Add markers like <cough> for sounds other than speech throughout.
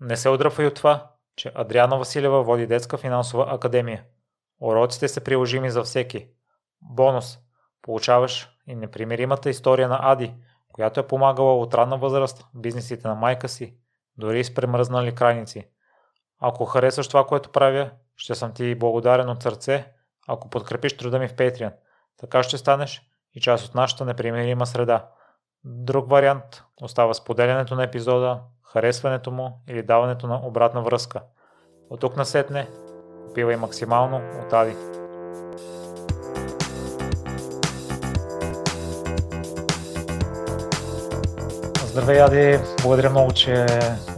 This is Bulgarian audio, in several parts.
Не се отдръпвай от това, че Адриана Василева води детска финансова академия. Уроците са приложими за всеки. Бонус. Получаваш и непримиримата история на Ади, която е помагала от ранна възраст бизнесите на майка си, дори с премръзнали крайници. Ако харесваш това, което правя, ще съм ти благодарен от сърце, ако подкрепиш труда ми в Patreon. Така ще станеш и част от нашата непримирима среда. Друг вариант остава споделянето на епизода, харесването му или даването на обратна връзка. От тук насетне, пивай максимално от Ади. Здравей, Ади! Благодаря много, че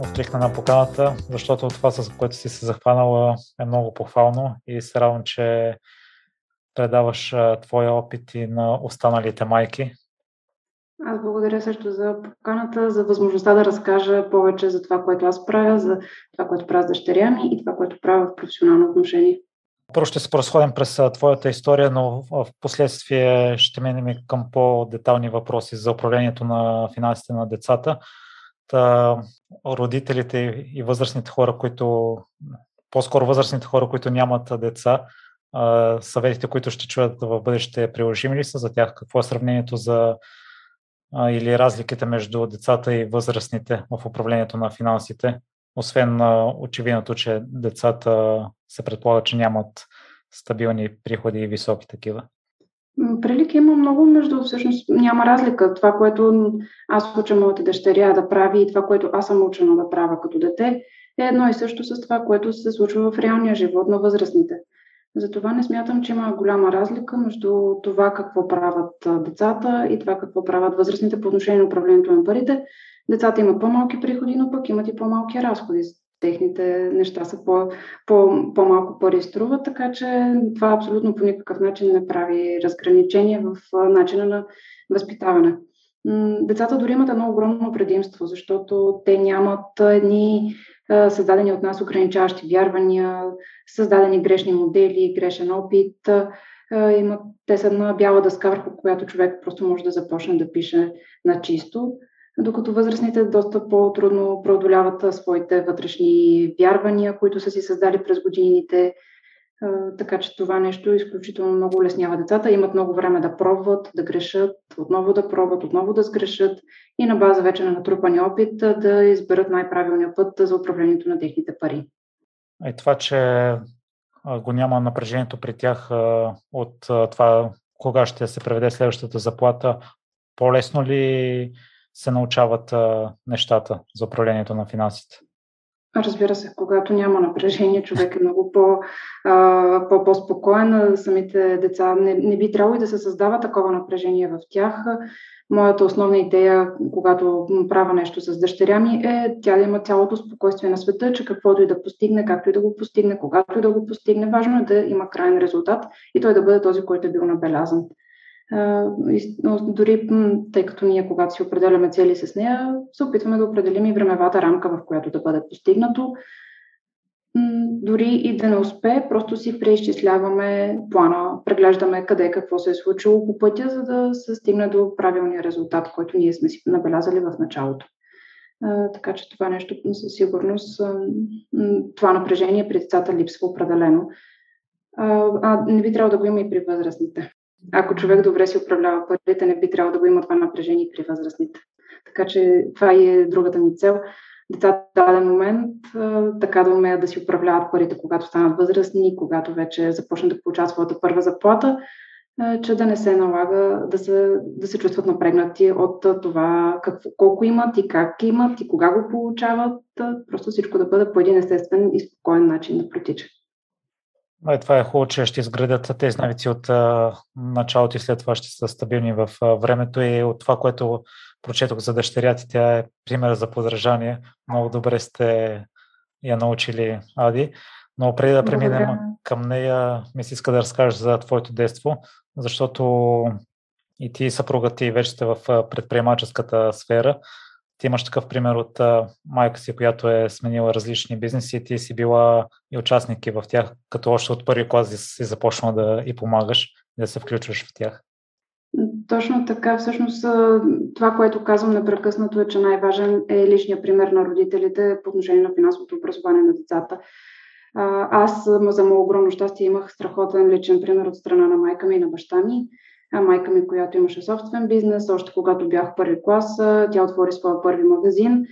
откликна на поканата, защото това, с което си се захванала, е много похвално и се радвам, че предаваш твоя опит и на останалите майки. Аз благодаря също за поканата, за възможността да разкажа повече за това, което аз правя, за това, което правя с дъщеря ми и това, което правя в професионално отношение. Първо ще се просходим през твоята история, но в последствие ще минем към по-детални въпроси за управлението на финансите на децата. Та, родителите и възрастните хора, които, по-скоро възрастните хора, които нямат деца, съветите, които ще чуят в бъдеще, приложими ли са за тях? Какво е сравнението за или разликите между децата и възрастните в управлението на финансите? Освен очевидното, че децата се предполага, че нямат стабилни приходи и високи такива. Прилики има много между, всъщност няма разлика. Това, което аз уча моята дъщеря да прави и това, което аз съм учена да правя като дете, е едно и също с това, което се случва в реалния живот на възрастните. Затова не смятам, че има голяма разлика между това какво правят децата и това какво правят възрастните по отношение на управлението на парите. Децата имат по-малки приходи, но пък имат и по-малки разходи. Техните неща са по, по, по-малко пари струват, така че това абсолютно по никакъв начин не прави разграничение в начина на възпитаване. Децата дори имат едно огромно предимство, защото те нямат едни създадени от нас ограничаващи вярвания, създадени грешни модели, грешен опит. Имат, те са на бяла дъска, върху която човек просто може да започне да пише на чисто, докато възрастните доста по-трудно преодоляват своите вътрешни вярвания, които са си създали през годините, така че това нещо изключително много улеснява децата. Имат много време да пробват, да грешат, отново да пробват, отново да сгрешат и на база вече на натрупани опит да изберат най-правилния път за управлението на техните пари. И това, че го няма напрежението при тях от това кога ще се преведе следващата заплата, по-лесно ли се научават нещата за управлението на финансите? Разбира се, когато няма напрежение, човек е много по, а, по, по-спокоен. Самите деца не, не би трябвало и да се създава такова напрежение в тях. Моята основна идея, когато правя нещо с дъщеря ми, е тя да има цялото спокойствие на света, че каквото и да постигне, както и да го постигне, когато и да го постигне, важно е да има крайен резултат и той да бъде този, който е бил набелязан. Дори тъй като ние, когато си определяме цели с нея, се опитваме да определим и времевата рамка, в която да бъде постигнато. Дори и да не успее, просто си преизчисляваме плана, преглеждаме къде какво се е случило по пътя, за да се стигне до правилния резултат, който ние сме си набелязали в началото. Така че това нещо със сигурност, това напрежение при децата липсва определено. А не би трябвало да го има и при възрастните ако човек добре си управлява парите, не би трябвало да го има това напрежение при възрастните. Така че това е другата ми цел. Децата в даден момент така да умеят да си управляват парите, когато станат възрастни, когато вече започнат да получават своята първа заплата, че да не се налага да се, да се чувстват напрегнати от това какво, колко имат и как имат и кога го получават. Просто всичко да бъде по един естествен и спокоен начин да протича. Е, това е хубаво, че ще изградят тези навици от а, началото и след това ще са стабилни в а, времето и от това, което прочетох за дъщеря ти, тя е пример за подражание. Много добре сте я научили, Ади. Но преди да преминем Благодаря. към нея, ми се иска да разкажеш за твоето детство, защото и ти съпруга ти вече сте в предприемаческата сфера ти имаш такъв пример от майка си, която е сменила различни бизнеси и ти си била и участник в тях, като още от първи клас си започнала да и помагаш, да се включваш в тях. Точно така. Всъщност това, което казвам непрекъснато е, че най-важен е личният пример на родителите по отношение на финансовото образование на децата. Аз за моят огромно щастие имах страхотен личен пример от страна на майка ми и на баща ми. Майка ми, която имаше собствен бизнес, още когато бях първи клас, тя отвори своя първи магазин.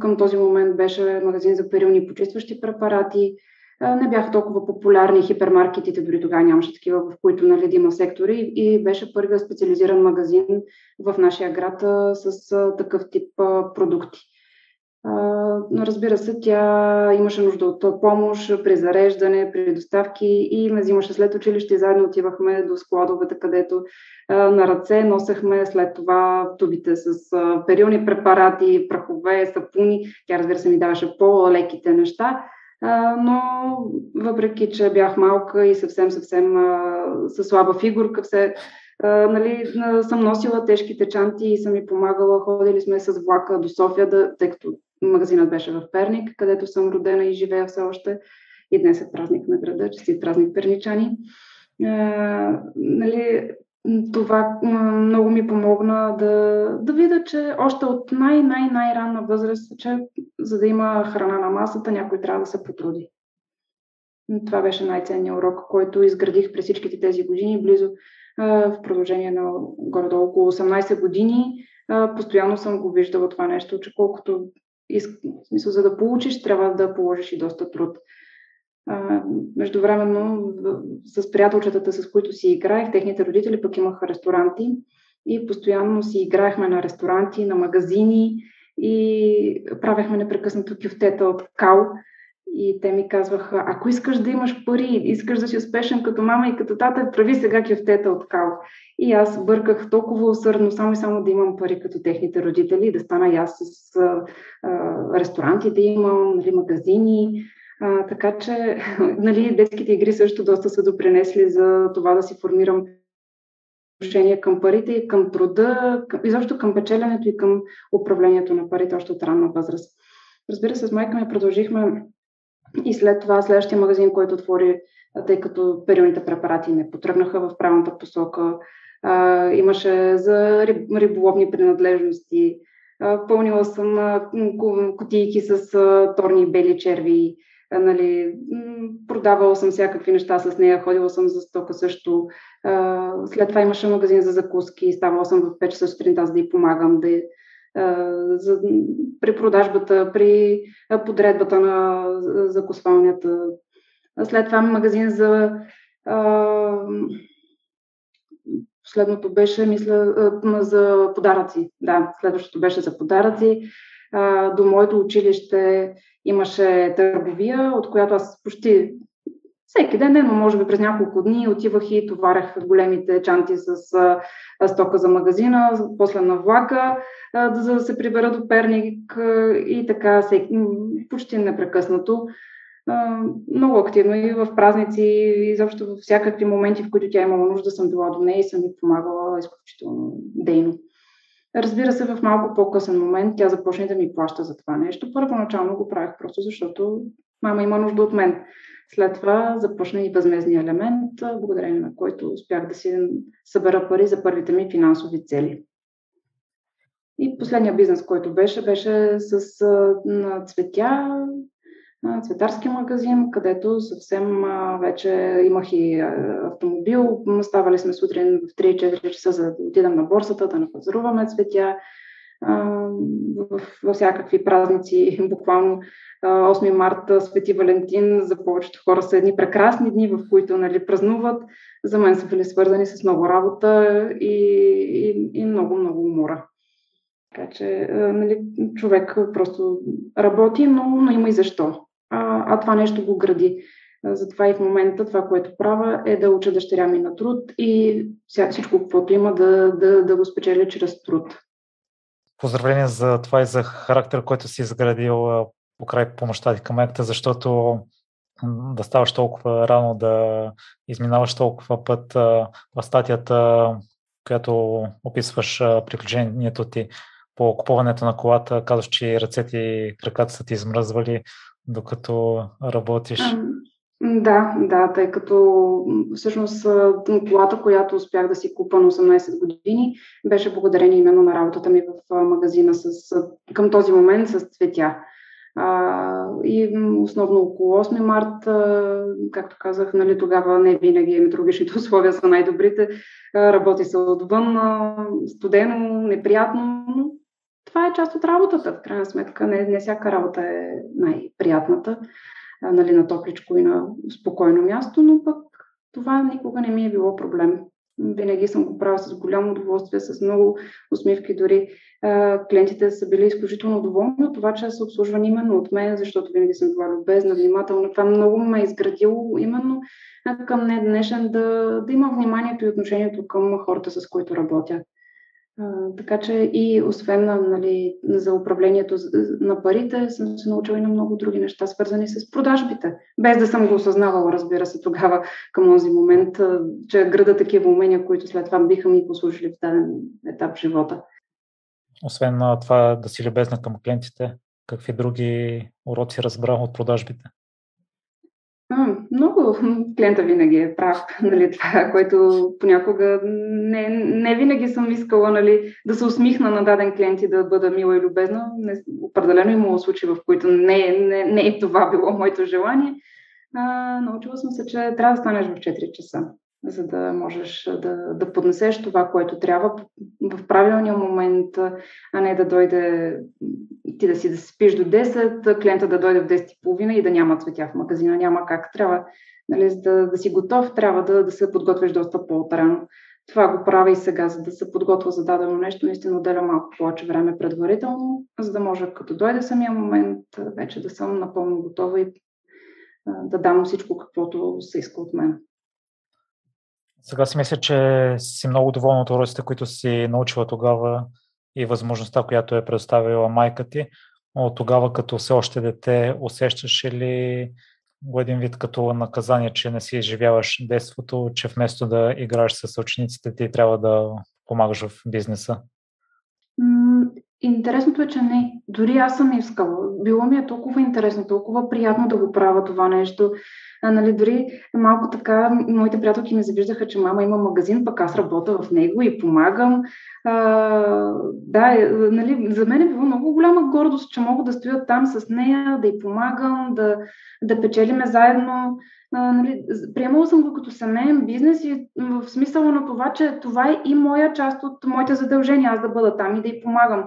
Към този момент беше магазин за перилни почистващи препарати не бяха толкова популярни хипермаркетите, дори тогава нямаше такива, в които нали, има сектори и беше първият специализиран магазин в нашия град с такъв тип продукти. Но разбира се, тя имаше нужда от помощ при зареждане, при доставки и ме взимаше след училище и заедно отивахме до складовете, където на ръце носехме след това тубите с перилни препарати, прахове, сапуни. Тя разбира се ми даваше по-леките неща но въпреки, че бях малка и съвсем, съвсем със слаба фигурка, все, нали, съм носила тежките чанти и съм ми помагала. Ходили сме с влака до София, да, тъй като магазинът беше в Перник, където съм родена и живея все още. И днес е празник на града, честит празник перничани. нали, това много ми помогна да, да видя, че още от най-най-най-ранна възраст, че за да има храна на масата, някой трябва да се потруди. Това беше най-ценният урок, който изградих през всичките тези години, близо в продължение на горе-долу около 18 години. Постоянно съм го виждала това нещо, че колкото иск... смисъл, за да получиш, трябва да положиш и доста труд. Междувременно с приятелчетата, с които си играех, техните родители пък имаха ресторанти и постоянно си играехме на ресторанти, на магазини и правехме непрекъснато кюфтета от кал. И те ми казваха, ако искаш да имаш пари, искаш да си успешен като мама и като тата, прави сега кюфтета от кал. И аз бърках толкова усърдно, само и само да имам пари като техните родители, да стана и аз с а, а, ресторанти да имам, нали, магазини, а, така че <laughs> нали, детските игри също доста са допринесли за това да си формирам отношение към парите и към труда, към, изобщо към печеленето и към управлението на парите още от ранна възраст. Разбира се, с майка ми продължихме и след това следващия магазин, който отвори, тъй като периодните препарати не потръгнаха в правилната посока, а, имаше за риб, риболовни принадлежности, а, пълнила съм а, кутийки с а, торни бели черви, нали, продавала съм всякакви неща с нея, ходила съм за стока също. След това имаше магазин за закуски, ставала съм в 5 часа сутринта, за да й помагам да за, при продажбата, при подредбата на закусвалнята. След това магазин за Следното беше, мисля, за подаръци. Да, следващото беше за подаръци. До моето училище имаше търговия, от която аз почти всеки ден, но може би през няколко дни отивах и товарях големите чанти с стока за магазина, после на влака, за да се прибера до Перник и така всеки, почти непрекъснато. Много активно и в празници, и изобщо във всякакви моменти, в които тя имала нужда, съм била до нея и съм ми помагала изключително дейно. Разбира се, в малко по-късен момент тя започне да ми плаща за това нещо. Първоначално го правих просто защото мама има нужда от мен. След това започна и възмезния елемент, благодарение на който успях да си събера пари за първите ми финансови цели. И последния бизнес, който беше, беше с цветя, цветарски магазин, където съвсем вече имах и автомобил. Ставали сме сутрин в 3-4 часа за да отидем на борсата, да напазаруваме цветя. Във всякакви празници, <laughs> буквално 8 марта, Свети Валентин, за повечето хора са едни прекрасни дни, в които нали, празнуват. За мен са били свързани с много работа и, и, и много, много умора. Така че нали, човек просто работи, но, но има и защо а, а това нещо го гради. Затова и в момента това, което правя, е да уча дъщеря ми на труд и всичко, каквото има, да, да, да го спечеля чрез труд. Поздравление за това и за характер, който си изградил покрай помощта ти към екта, защото да ставаш толкова рано, да изминаваш толкова път в статията, която описваш приключението ти по купуването на колата, казваш, че ръцете и краката са ти измръзвали докато работиш? Да, да, тъй като всъщност колата, която успях да си купа на 18 години, беше благодарение именно на работата ми в магазина с, към този момент с цветя. А, и основно около 8 март, както казах, нали, тогава не винаги метеорологичните <laughs> условия са най-добрите. Работи се отвън, студено, неприятно, но това е част от работата. В крайна сметка не, не всяка работа е най-приятната нали, на топличко и на спокойно място, но пък това никога не ми е било проблем. Винаги съм го правила с голямо удоволствие, с много усмивки. Дори клиентите са били изключително доволни от това, че са обслужвани именно от мен, защото винаги съм била любезна, внимателна. Това много ме е изградило именно към днес днешен да, да има вниманието и отношението към хората, с които работя. А, така че и освен нали, за управлението на парите, съм се научила и на много други неща, свързани с продажбите. Без да съм го осъзнавала, разбира се, тогава към този момент, че града такива умения, които след това биха ми послужили в даден етап в живота. Освен на това да си любезна към клиентите, какви други уроци разбра от продажбите? Много. Клиента винаги е прав. <laughs> Нали, това, което понякога не, не винаги съм искала нали, да се усмихна на даден клиент и да бъда мила и любезна. Не, определено имало случаи, в които не, не, не е това било моето желание. А, научила съм се, че трябва да станеш в 4 часа за да можеш да, да поднесеш това, което трябва в правилния момент, а не да дойде ти да си да спиш до 10, клиента да дойде в 10.30 и да няма цветя в магазина. Няма как. Трябва нали, да, да си готов, трябва да, да се подготвиш доста по-отрано. Това го правя и сега, за да се подготвя за дадено нещо. Наистина отделя малко повече време предварително, за да може като дойде самия момент, вече да съм напълно готова и да дам всичко, каквото се иска от мен. Сега си мисля, че си много доволна от уроците, които си научила тогава и възможността, която е предоставила майка ти. От тогава, като все още дете, усещаш ли го един вид като наказание, че не си изживяваш детството, че вместо да играеш с учениците ти, трябва да помагаш в бизнеса? Интересното е, че не. Дори аз съм искала. Било ми е толкова интересно, толкова приятно да го правя това нещо. А, нали, дори малко така, моите приятелки ми завиждаха, че мама има магазин, пък аз работя в него и помагам. А, да, е, нали, за мен е било много голяма гордост, че мога да стоя там с нея, да й помагам, да, да печелиме заедно. А, нали, приемала съм го като семейен бизнес и в смисъла на това, че това е и моя част от моите задължения, аз да бъда там и да й помагам.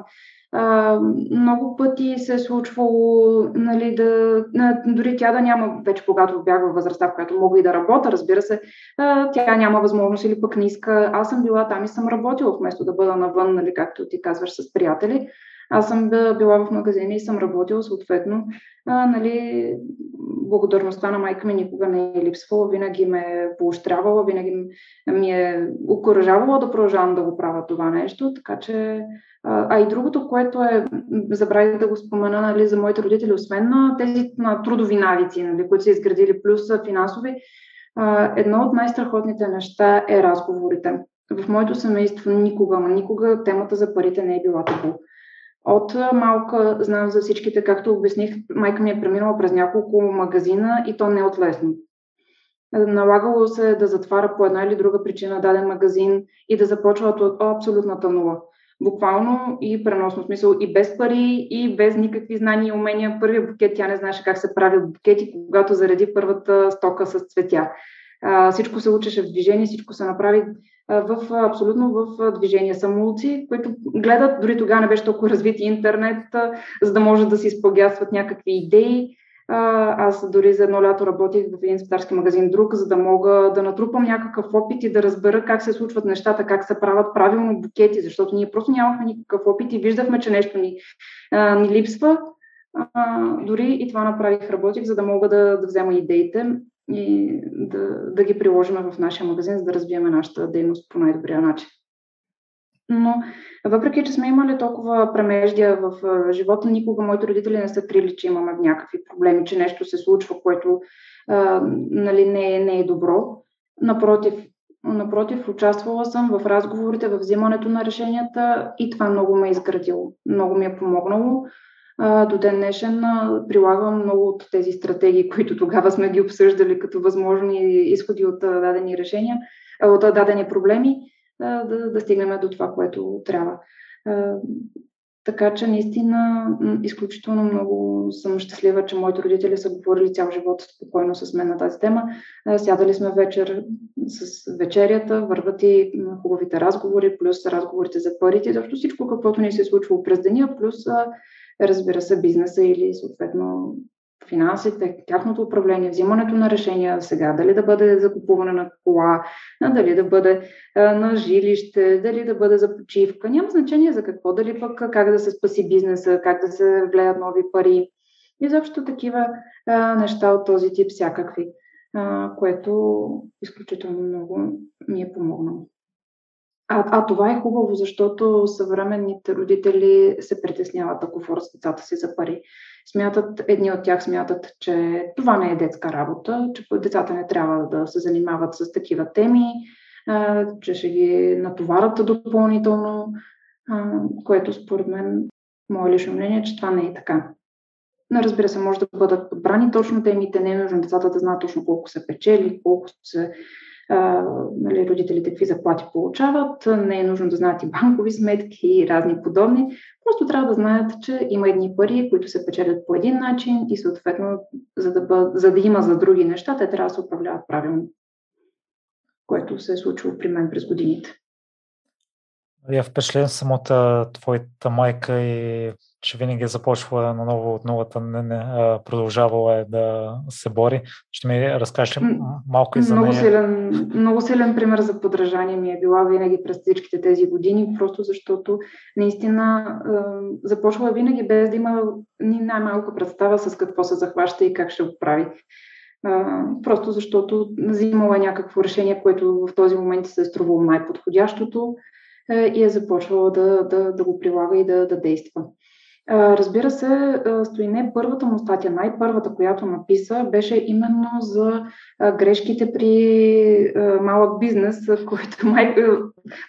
А, много пъти се е случвало, нали, да, дори тя да няма, вече когато бях във възрастта, в която мога и да работя, разбира се, а, тя няма възможност или пък не иска. Аз съм била там и съм работила, вместо да бъда навън, нали, както ти казваш, с приятели. Аз съм била в магазина и съм работила съответно. А, нали, благодарността на майка ми никога не е липсвала, винаги ме е поощрявала, винаги ми е окоръжавала да продължавам да го правя това нещо, така че а и другото, което е, забравих да го спомена нали, за моите родители, освен на тези на трудови навици, нали, които са изградили, плюс финансови, едно от най-страхотните неща е разговорите. В моето семейство никога, никога темата за парите не е била табу. От малка знам за всичките, както обясних, майка ми е преминала през няколко магазина и то не е от лесно. Налагало се да затваря по една или друга причина даден магазин и да започва от абсолютната нула. Буквално и преносно смисъл и без пари, и без никакви знания и умения. Първият букет тя не знаеше как се правят букети, когато зареди първата стока с цветя. всичко се учеше в движение, всичко се направи в, абсолютно в движение. Самоуци, които гледат, дори тогава не беше толкова развит интернет, за да може да си изпългясват някакви идеи. Аз дори за едно лято работих в един спитарски магазин друг, за да мога да натрупам някакъв опит и да разбера как се случват нещата, как се правят правилно букети, защото ние просто нямахме никакъв опит и виждахме, че нещо ни, ни липсва. А, дори и това направих, работих, за да мога да, да взема идеите и да, да ги приложим в нашия магазин, за да развиеме нашата дейност по най-добрия начин. Но въпреки, че сме имали толкова премеждия в живота, никога моите родители не са крили, че имаме някакви проблеми, че нещо се случва, което а, нали, не, е, не е добро. Напротив, напротив, участвала съм в разговорите, в взимането на решенията и това много ме е изградило, много ми е помогнало. До ден днешен прилагам много от тези стратегии, които тогава сме ги обсъждали като възможни изходи от дадени решения, от дадени проблеми, да, да стигнем до това, което трябва. Така че наистина изключително много съм щастлива, че моите родители са говорили цял живот спокойно с мен на тази тема. Сядали сме вечер с вечерята, върват и хубавите разговори, плюс разговорите за парите, защото всичко каквото ни се е случвало през деня, плюс разбира се бизнеса или съответно финансите, тяхното управление, взимането на решения сега, дали да бъде за купуване на кола, дали да бъде на жилище, дали да бъде за почивка. Няма значение за какво, дали пък как да се спаси бизнеса, как да се влеят нови пари. И заобщо такива а, неща от този тип всякакви, а, което изключително много ми е помогнало. А, а това е хубаво, защото съвременните родители се притесняват, ако форят с децата си за пари. Смятат, едни от тях смятат, че това не е детска работа, че децата не трябва да се занимават с такива теми, а, че ще ги натоварят допълнително, а, което според мен, мое лично мнение, че това не е така. Разбира се, може да бъдат подбрани точно темите, не е нужно децата да знаят точно колко се печели, колко се нали, родителите какви заплати получават, не е нужно да знаят и банкови сметки и разни подобни. Просто трябва да знаят, че има едни пари, които се печелят по един начин и съответно, за да, бъд, за да има за други неща, те трябва да се управляват правилно, което се е случило при мен през годините. Я впечатлен съм от твоята майка и че винаги е започва наново от нулата, не, не, продължавала е да се бори. Ще ми разкажеш малко и за много нея? Силен, много силен пример за подражание ми е била винаги през всичките тези години, просто защото наистина започва винаги без да има ни най-малко представа с какво се захваща и как ще го прави. просто защото взимала е някакво решение, което в този момент се е струвало най-подходящото и е започвала да, да, да го прилага и да, да действа. Разбира се, Стоине, първата му статия, най-първата, която написа, беше именно за грешките при малък бизнес, в който <laughs> майка...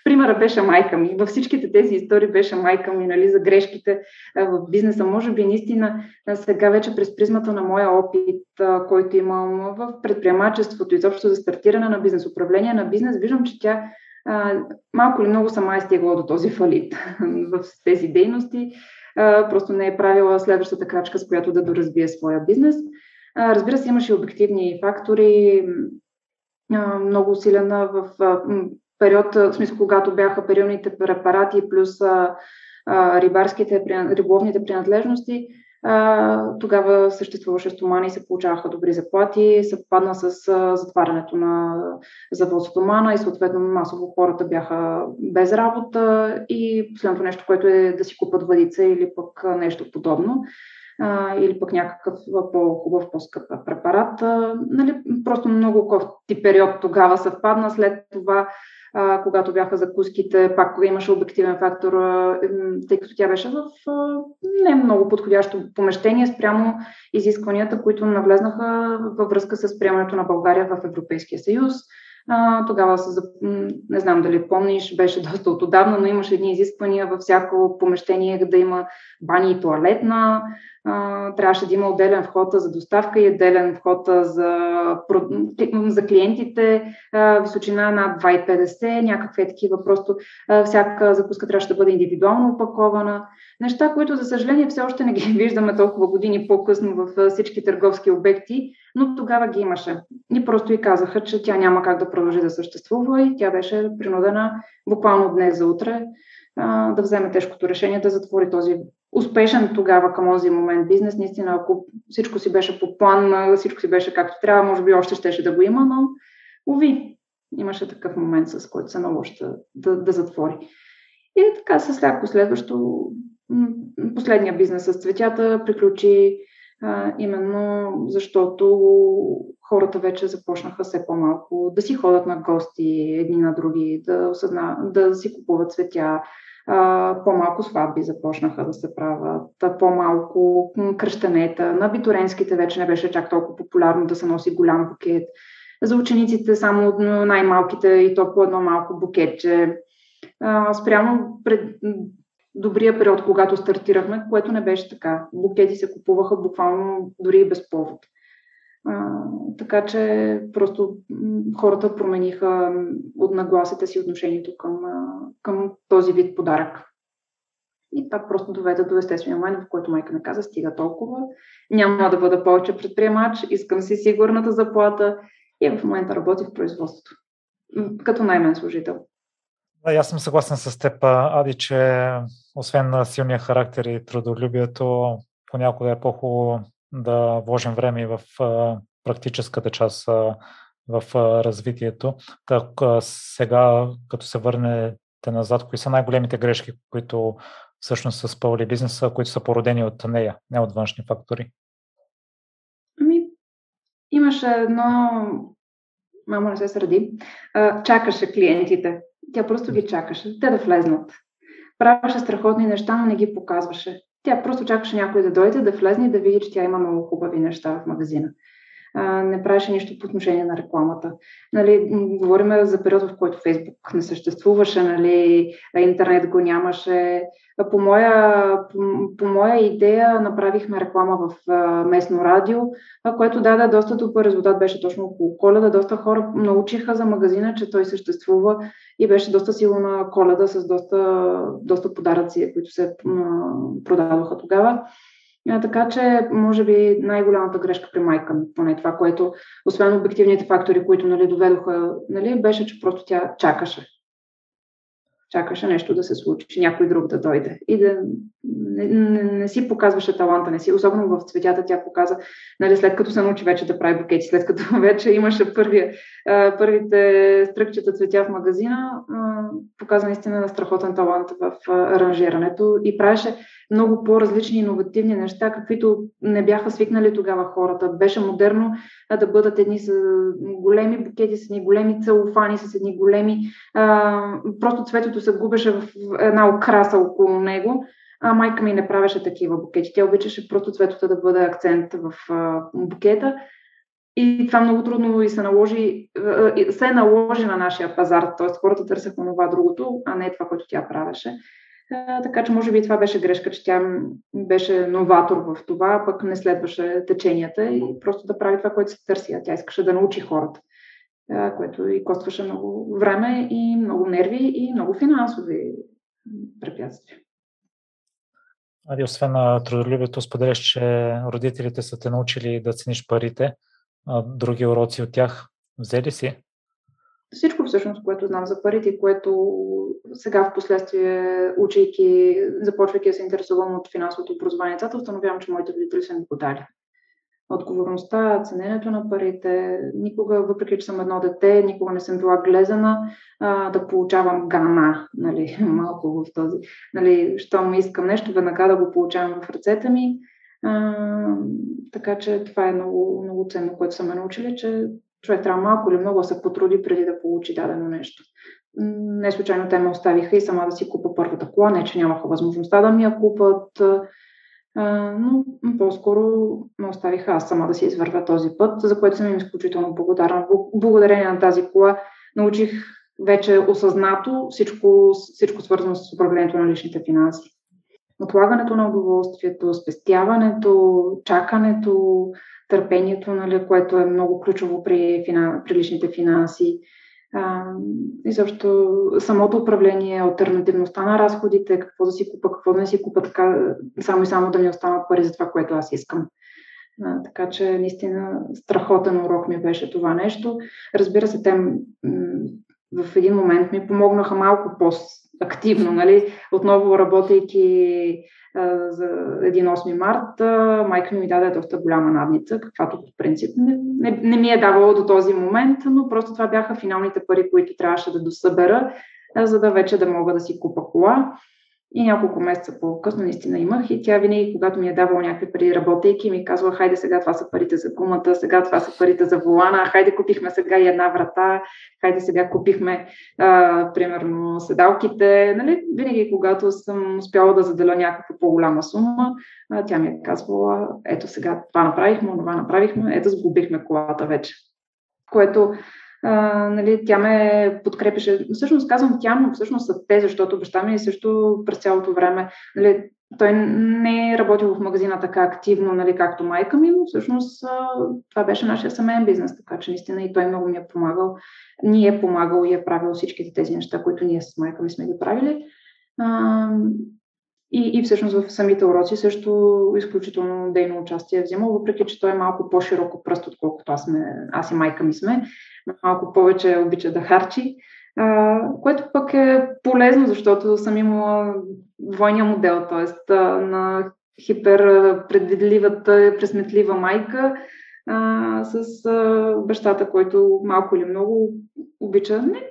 Примера беше майка ми. Във всичките тези истории беше майка ми, нали, за грешките в бизнеса. Може би наистина сега вече през призмата на моя опит, който имам в предприемачеството, изобщо за стартиране на бизнес, управление на бизнес, виждам, че тя малко или много сама е стигала до този фалит <laughs> в тези дейности просто не е правила следващата крачка, с която да доразвие своя бизнес. Разбира се, имаше обективни фактори, много усилена в период, в смисъл, когато бяха периодните препарати плюс рибарските, риболовните принадлежности, тогава съществуваше стомана и се получаваха добри заплати. Съвпадна с а, затварянето на завод стомана и съответно масово хората бяха без работа и последното нещо, което е да си купат въдица или пък нещо подобно или пък някакъв по-хубав, по-скъп препарат. Нали, просто много кофти период тогава съвпадна. След това а, когато бяха закуските, пак имаше обективен фактор, а, тъй като тя беше в а, не много подходящо помещение спрямо изискванията, които навлезнаха във връзка с приемането на България в Европейския съюз. А, тогава, се, не знам дали помниш, беше <laughs> доста от отдавна, но имаше едни изисквания във всяко помещение да има бани и туалетна. А, трябваше да има отделен вход за доставка и отделен вход за, за клиентите, а, височина над 2,50, някакви такива. Просто а, всяка закуска трябваше да бъде индивидуално опакована. Неща, които, за съжаление, все още не ги <laughs> виждаме толкова години по-късно в всички търговски обекти, но тогава ги имаше. И просто и казаха, че тя няма как да продължи да съществува и тя беше принудена буквално днес за утре да вземе тежкото решение да затвори този успешен тогава към този момент бизнес. Наистина, ако всичко си беше по план, всичко си беше както трябва, може би още щеше да го има, но уви, имаше такъв момент, с който се наложи да, да затвори. И така с всяко следващо, последния бизнес с цветята приключи а, именно защото хората вече започнаха все по-малко да си ходят на гости едни на други, да, осъзна, да си купуват цветя, по-малко сватби започнаха да се правят, по-малко кръщенета. На битуренските вече не беше чак толкова популярно да се носи голям букет. За учениците само най-малките и то по едно малко букетче. Спрямо пред добрия период, когато стартирахме, което не беше така. Букети се купуваха буквално дори и без повод. А, така че просто хората промениха от нагласите си отношението към, към този вид подарък. И това просто доведе до естествения момент, в който майка ми каза, стига толкова, няма да бъда повече предприемач, искам си сигурната заплата и в момента работих в производството, като наймен служител. Да, аз съм съгласен с теб, Ади, че освен на силния характер и трудолюбието, понякога е по-хубаво да вложим време в практическата част в развитието. Так, сега, като се върнете назад, кои са най-големите грешки, които всъщност са спълли бизнеса, които са породени от нея, не от външни фактори? Ами, имаше едно, мамо не се сради, чакаше клиентите. Тя просто ги чакаше, те да влезнат. Правеше страхотни неща, но не ги показваше. Тя просто чакаше някой да дойде, да влезне и да види, че тя има много хубави неща в магазина а, не правеше нищо по отношение на рекламата. Нали, говорим за период, в който Фейсбук не съществуваше, нали, интернет го нямаше. По моя, по, по моя идея направихме реклама в а, местно радио, а, което даде доста добър резултат. Беше точно около коледа. Доста хора научиха за магазина, че той съществува и беше доста силна коледа с доста, доста подаръци, които се продадоха тогава. Така че, може би, най-голямата грешка при майка ми, поне това, което, освен обективните фактори, които нали, доведоха, нали, беше, че просто тя чакаше. Чакаше нещо да се случи, някой друг да дойде и да не, не, не си показваше таланта, не си, особено в цветята тя показа, нали, след като се научи вече да прави букети, след като <laughs> вече имаше първия, първите стръкчета цветя в магазина, показа наистина на страхотен талант в аранжирането и правеше много по-различни иновативни неща, каквито не бяха свикнали тогава хората. Беше модерно да бъдат едни с големи букети, с едни големи целофани, с едни големи... Просто цветото се губеше в една окраса около него. А майка ми не правеше такива букети. Тя обичаше просто цветото да бъде акцент в букета. И това много трудно и се наложи, се наложи на нашия пазар, т.е. хората търсеха това другото, а не това, което тя правеше. Така че може би това беше грешка, че тя беше новатор в това, пък не следваше теченията и просто да прави това, което се търси. А тя искаше да научи хората, което и костваше много време и много нерви и много финансови препятствия. Ади, освен на трудолюбието, споделяш, че родителите са те научили да цениш парите. А други уроци от тях взели си? Всичко всъщност, което знам за парите, което сега в последствие, учейки, започвайки да се интересувам от финансовото образование, цата, установявам, че моите родители са ми го дали. Отговорността, цененето на парите, никога, въпреки че съм едно дете, никога не съм била глезена а, да получавам гана, нали, <laughs> малко в този, нали, щом искам нещо, веднага да го получавам в ръцете ми. А, така че това е много, много ценно, което са ме научили, че човек трябва малко или много да се потруди преди да получи дадено нещо. Не случайно те ме оставиха и сама да си купа първата кола, не че нямаха възможността да ми я купат, но по-скоро ме оставиха аз сама да си извървя този път, за което съм им изключително благодарна. Благодарение на тази кола научих вече осъзнато всичко, всичко свързано с управлението на личните финанси. Отлагането на удоволствието, спестяването, чакането, търпението, нали, което е много ключово при, финан... при личните финанси. И също самото управление, альтернативността на разходите, какво да си купа, какво да не си купа, така, само и само да ми останат пари за това, което аз искам. Така че наистина страхотен урок ми беше това нещо. Разбира се, те в един момент ми помогнаха малко по-активно, нали? отново работейки за един 8 март, майка ми даде доста голяма надница, каквато по принцип не, не, не ми е давало до този момент, но просто това бяха финалните пари, които трябваше да досъбера, за да вече да мога да си купа кола. И няколко месеца по-късно наистина имах и тя винаги, когато ми е давала някакви пари работейки, ми казва, хайде сега това са парите за гумата, сега това са парите за волана, хайде купихме сега и една врата, хайде сега купихме а, примерно седалките. Нали? Винаги, когато съм успяла да заделя някаква по-голяма сума, а, тя ми е казвала, ето сега това направихме, това направихме, ето сгубихме колата вече. Което нали, тя ме подкрепеше. Всъщност казвам тя, но всъщност са те, защото баща ми е също през цялото време. Нали, той не е работил в магазина така активно, нали, както майка ми, но всъщност това беше нашия семейен бизнес, така че наистина и той много ми е помагал. Ни е помагал и е правил всичките тези неща, които ние с майка ми сме ги правили. И, и всъщност в самите уроци също изключително дейно участие е взимал, въпреки че той е малко по-широко пръст, отколкото аз, сме, аз и майка ми сме. Малко повече обича да харчи, а, което пък е полезно, защото съм имала двойния модел, т.е. на хиперпредвидливата, пресметлива майка а, с а, бащата, който малко или много обича не,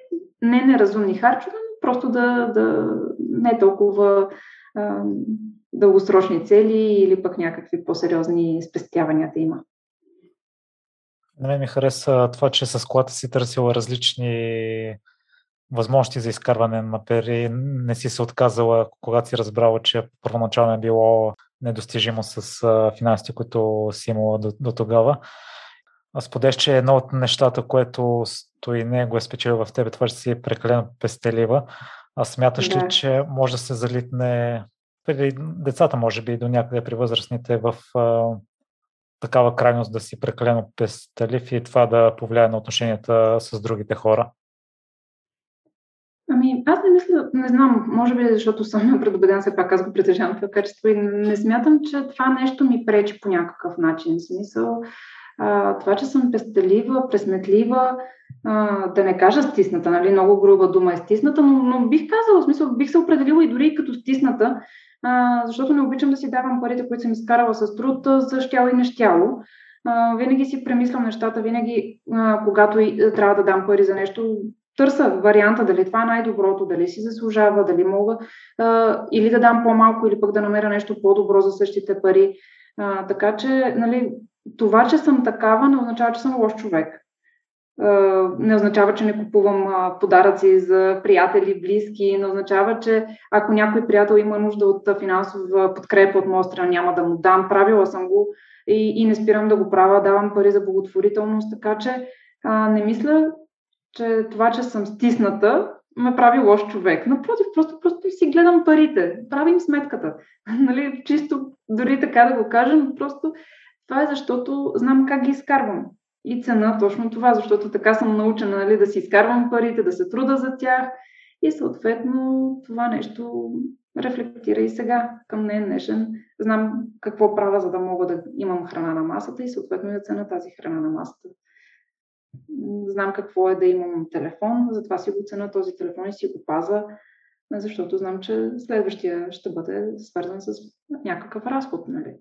не неразумни харчове, но просто да, да не толкова а, дългосрочни цели или пък някакви по-сериозни спестявания да има. На мен ми хареса това, че с колата си търсила различни възможности за изкарване на пари. Не си се отказала, когато си разбрала, че първоначално е било недостижимо с финансите, които си имала до, до тогава. Аз сподеш, че едно от нещата, което стои не го е спечелил в тебе, това, че си е прекалено пестелива. А смяташ да. ли, че може да се залитне при децата, може би и до някъде при възрастните в такава крайност да си прекалено пестелив и това да повлияе на отношенията с другите хора? Ами, аз не мисля, не знам, може би защото съм <laughs> предубеден, все пак аз го притежавам това качество и не смятам, че това нещо ми пречи по някакъв начин. В смисъл, а, това, че съм пестелива, пресметлива, а, да не кажа стисната, нали, много груба дума е стисната, но, но бих казала, в смисъл, бих се определила и дори като стисната, а, защото не обичам да си давам парите, които съм изкарала с труд, за щяло и нещяло. А, винаги си премислям нещата, винаги, а, когато и, трябва да дам пари за нещо, търся варианта дали това е най-доброто, дали си заслужава, дали мога а, или да дам по-малко, или пък да намеря нещо по-добро за същите пари. А, така че, нали, това, че съм такава, не означава, че съм лош човек. Не означава, че не купувам подаръци за приятели, близки. Не означава, че ако някой приятел има нужда от финансова подкрепа от моя страна, няма да му дам. Правила съм го и, и не спирам да го правя. Давам пари за благотворителност. Така че а, не мисля, че това, че съм стисната, ме прави лош човек. Напротив, просто, просто си гледам парите, правим сметката. <laughs> нали, чисто, дори така да го кажа, но просто това е защото знам как ги изкарвам. И цена точно това, защото така съм научена нали, да си изкарвам парите, да се труда за тях. И съответно това нещо рефлектира и сега към днес днешен. Знам какво правя, за да мога да имам храна на масата и съответно да цена тази храна на масата. Знам какво е да имам телефон, затова си го цена този телефон и си го паза, защото знам, че следващия ще бъде свързан с някакъв разход. Нали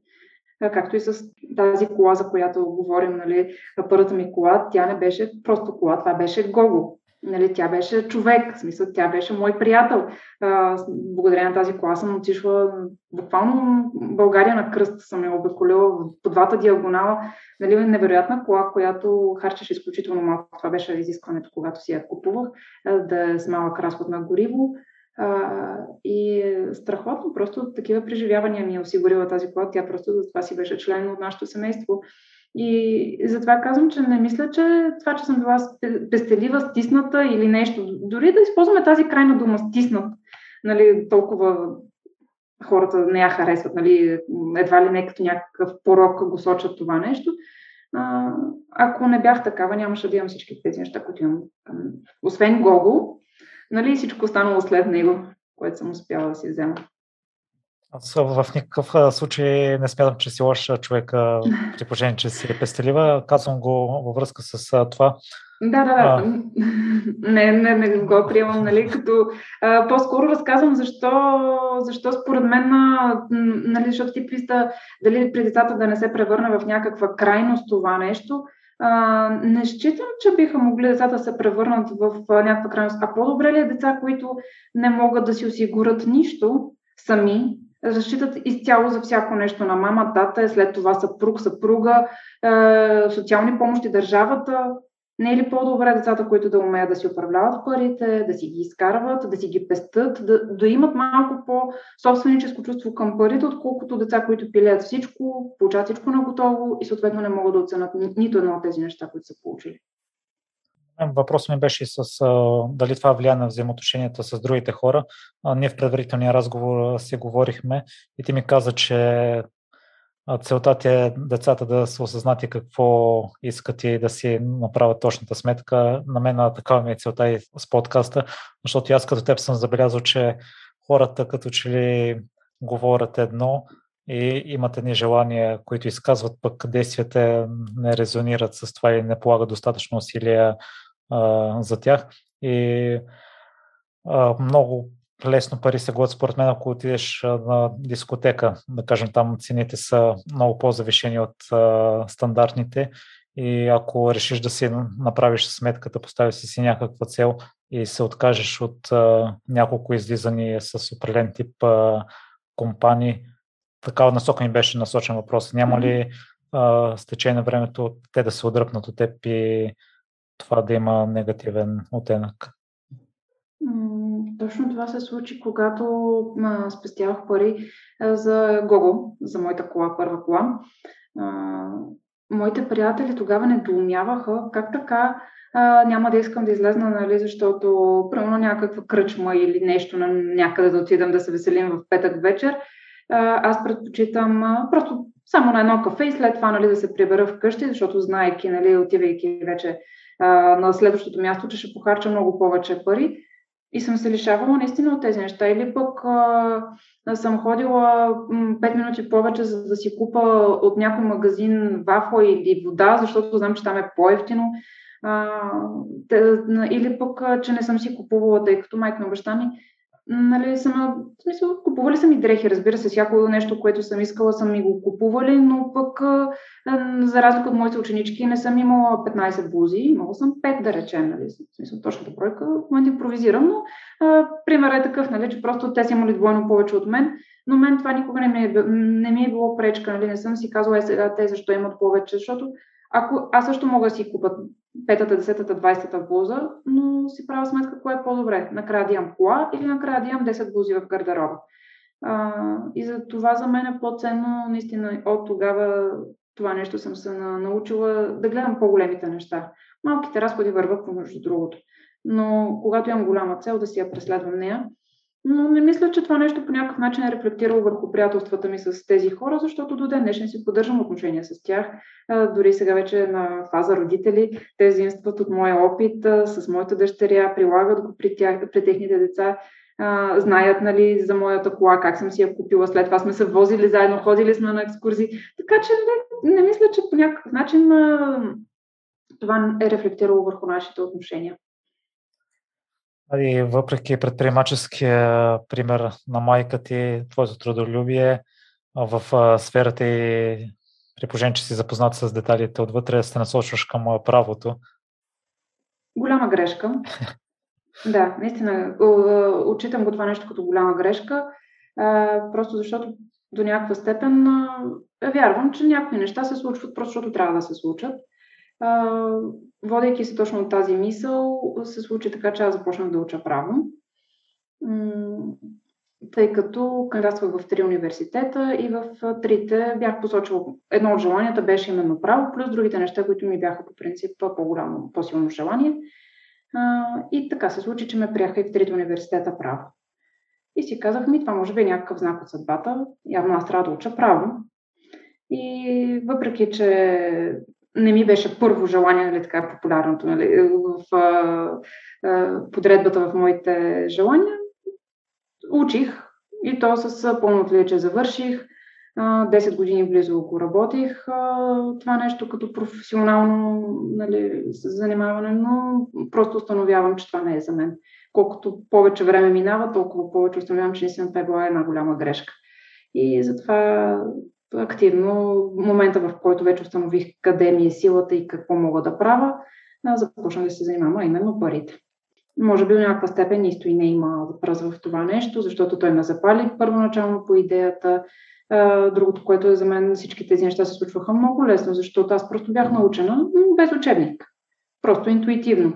както и с тази кола, за която говорим, нали, първата ми кола, тя не беше просто кола, това беше Гого. Нали, тя беше човек, в смисъл, тя беше мой приятел. А, благодарение на тази кола съм отишла буквално България на кръст съм я обиколила по двата диагонала. Нали, невероятна кола, която харчеше изключително малко. Това беше изискването, когато си я купувах, да е с малък разход на гориво. И страхотно, просто такива преживявания ми е осигурила тази кола. Тя просто за това си беше член от нашето семейство. И затова казвам, че не мисля, че това, че съм била пестелива, стисната или нещо, дори да използваме тази крайна дума стиснат, нали, толкова хората не я харесват, нали, едва ли не като някакъв порок го сочат това нещо. А, ако не бях такава, нямаше да имам всички тези неща, които имам. Освен Гого, нали, всичко останало след него, което съм успяла да си взема. Аз в никакъв случай не смятам, че си лош човек, при положение, че си пестелива. Казвам го във връзка с това. Да, да, да. А... <laughs> Не, не, не го приемам, нали, като а, по-скоро разказвам защо, защо според мен, нали, защото ти писта дали при децата да не се превърне в някаква крайност това нещо. Не считам, че биха могли децата да се превърнат в някаква крайност. А по-добре ли е деца, които не могат да си осигурят нищо сами, разчитат изцяло за всяко нещо на мама, тата, след това съпруг, съпруга, социални помощи, държавата. Не е ли по-добре децата, които да умеят да си управляват парите, да си ги изкарват, да си ги пестат, да, да имат малко по-собственическо чувство към парите, отколкото деца, които пилеят всичко, получават всичко на готово и съответно не могат да оценят ни, нито едно от тези неща, които са получили. Въпросът ми беше с а, дали това влияе на взаимоотношенията с другите хора. А, ние в предварителния разговор си говорихме и ти ми каза, че целта ти е децата да се осъзнати какво искат и да си направят точната сметка. На мен такава ми е целта и с подкаста, защото аз като теб съм забелязал, че хората като че ли говорят едно и имат едни желания, които изказват, пък действията не резонират с това и не полагат достатъчно усилия а, за тях. И а, много лесно пари се губят според мен, ако отидеш на дискотека. Да кажем, там цените са много по-завишени от а, стандартните и ако решиш да си направиш сметката, поставиш си някаква цел и се откажеш от а, няколко излизания с определен тип а, компании, такава насока ми беше насочен въпрос. Няма ли а, с течение на времето те да се отдръпнат от теб и това да има негативен оттенък? Точно това се случи, когато а, спестявах пари а, за Гого, за моята кола, първа кола. А, моите приятели тогава не доумяваха как така а, няма да искам да излезна, нали, защото примерно някаква кръчма или нещо на някъде да отидам да се веселим в петък вечер. А, аз предпочитам а, просто само на едно кафе и след това нали, да се прибера вкъщи, защото знаеки, нали, отивайки вече а, на следващото място, че ще похарча много повече пари. И съм се лишавала наистина от тези неща. Или пък а, съм ходила 5 минути повече, за да си купа от някой магазин вафла или вода, защото знам, че там е по-ефтино. А, или пък, че не съм си купувала, тъй като майка на баща ми нали, съм, в смисъл, купували са ми дрехи, разбира се, всяко нещо, което съм искала, съм ми го купували, но пък за разлика от моите ученички не съм имала 15 бузи, имала съм 5, да речем, нали, в смисъл, точната бройка, в момента импровизирам, но а, пример е такъв, нали, че просто те са имали двойно повече от мен, но мен това никога не ми е, не ми е било пречка, нали, не съм си казала, е сега те защо имат повече, защото ако аз също мога да си купа петата, десетата, двайстата блуза, но си правя сметка кое е по-добре. Накрая да имам кола или накрая да имам 10 блузи в гардероба. А, и за това за мен е по-ценно, наистина, от тогава това нещо съм се научила да гледам по-големите неща. Малките разходи върват между другото. Но когато имам голяма цел да си я преследвам нея, но не мисля, че това нещо по някакъв начин е рефлектирало върху приятелствата ми с тези хора, защото до ден днешен си поддържам отношения с тях. Дори сега вече на фаза родители, те взимстват от моя опит с моята дъщеря, прилагат го при, тях, при техните деца, знаят нали, за моята кола, как съм си я купила, след това сме се возили заедно, ходили сме на екскурзии. Така че не, не мисля, че по някакъв начин това е рефлектирало върху нашите отношения. И въпреки предприемаческия пример на майка ти, твоето трудолюбие в сферата и при положение, че си запознат с деталите отвътре, се насочваш към правото. Голяма грешка. <laughs> да, наистина. Отчитам го това нещо като голяма грешка, просто защото до някаква степен вярвам, че някои неща се случват просто защото трябва да се случат водейки се точно от тази мисъл, се случи така, че аз започнах да уча право. Тъй като кандидатствах в три университета и в трите бях посочила едно от желанията беше именно право, плюс другите неща, които ми бяха по принцип по-голямо, по-силно желание. И така се случи, че ме приеха и в трите университета право. И си казах ми, това може би е някакъв знак от съдбата. Явно аз трябва да уча право. И въпреки, че не ми беше първо желание, нали, така популярното нали, в а, а, подредбата в моите желания. Учих и то с пълно отличие завърших. 10 години близо го работих това нещо като професионално нали, занимаване, но просто установявам, че това не е за мен. Колкото повече време минава, толкова повече установявам, че това е била една голяма грешка. И затова активно момента, в който вече установих къде ми е силата и какво мога да правя, започнах да се занимавам именно парите. Може би до някаква степен нищо и не има въпрос в това нещо, защото той ме запали първоначално по идеята. Другото, което е за мен, всички тези неща се случваха много лесно, защото аз просто бях научена без учебник. Просто интуитивно.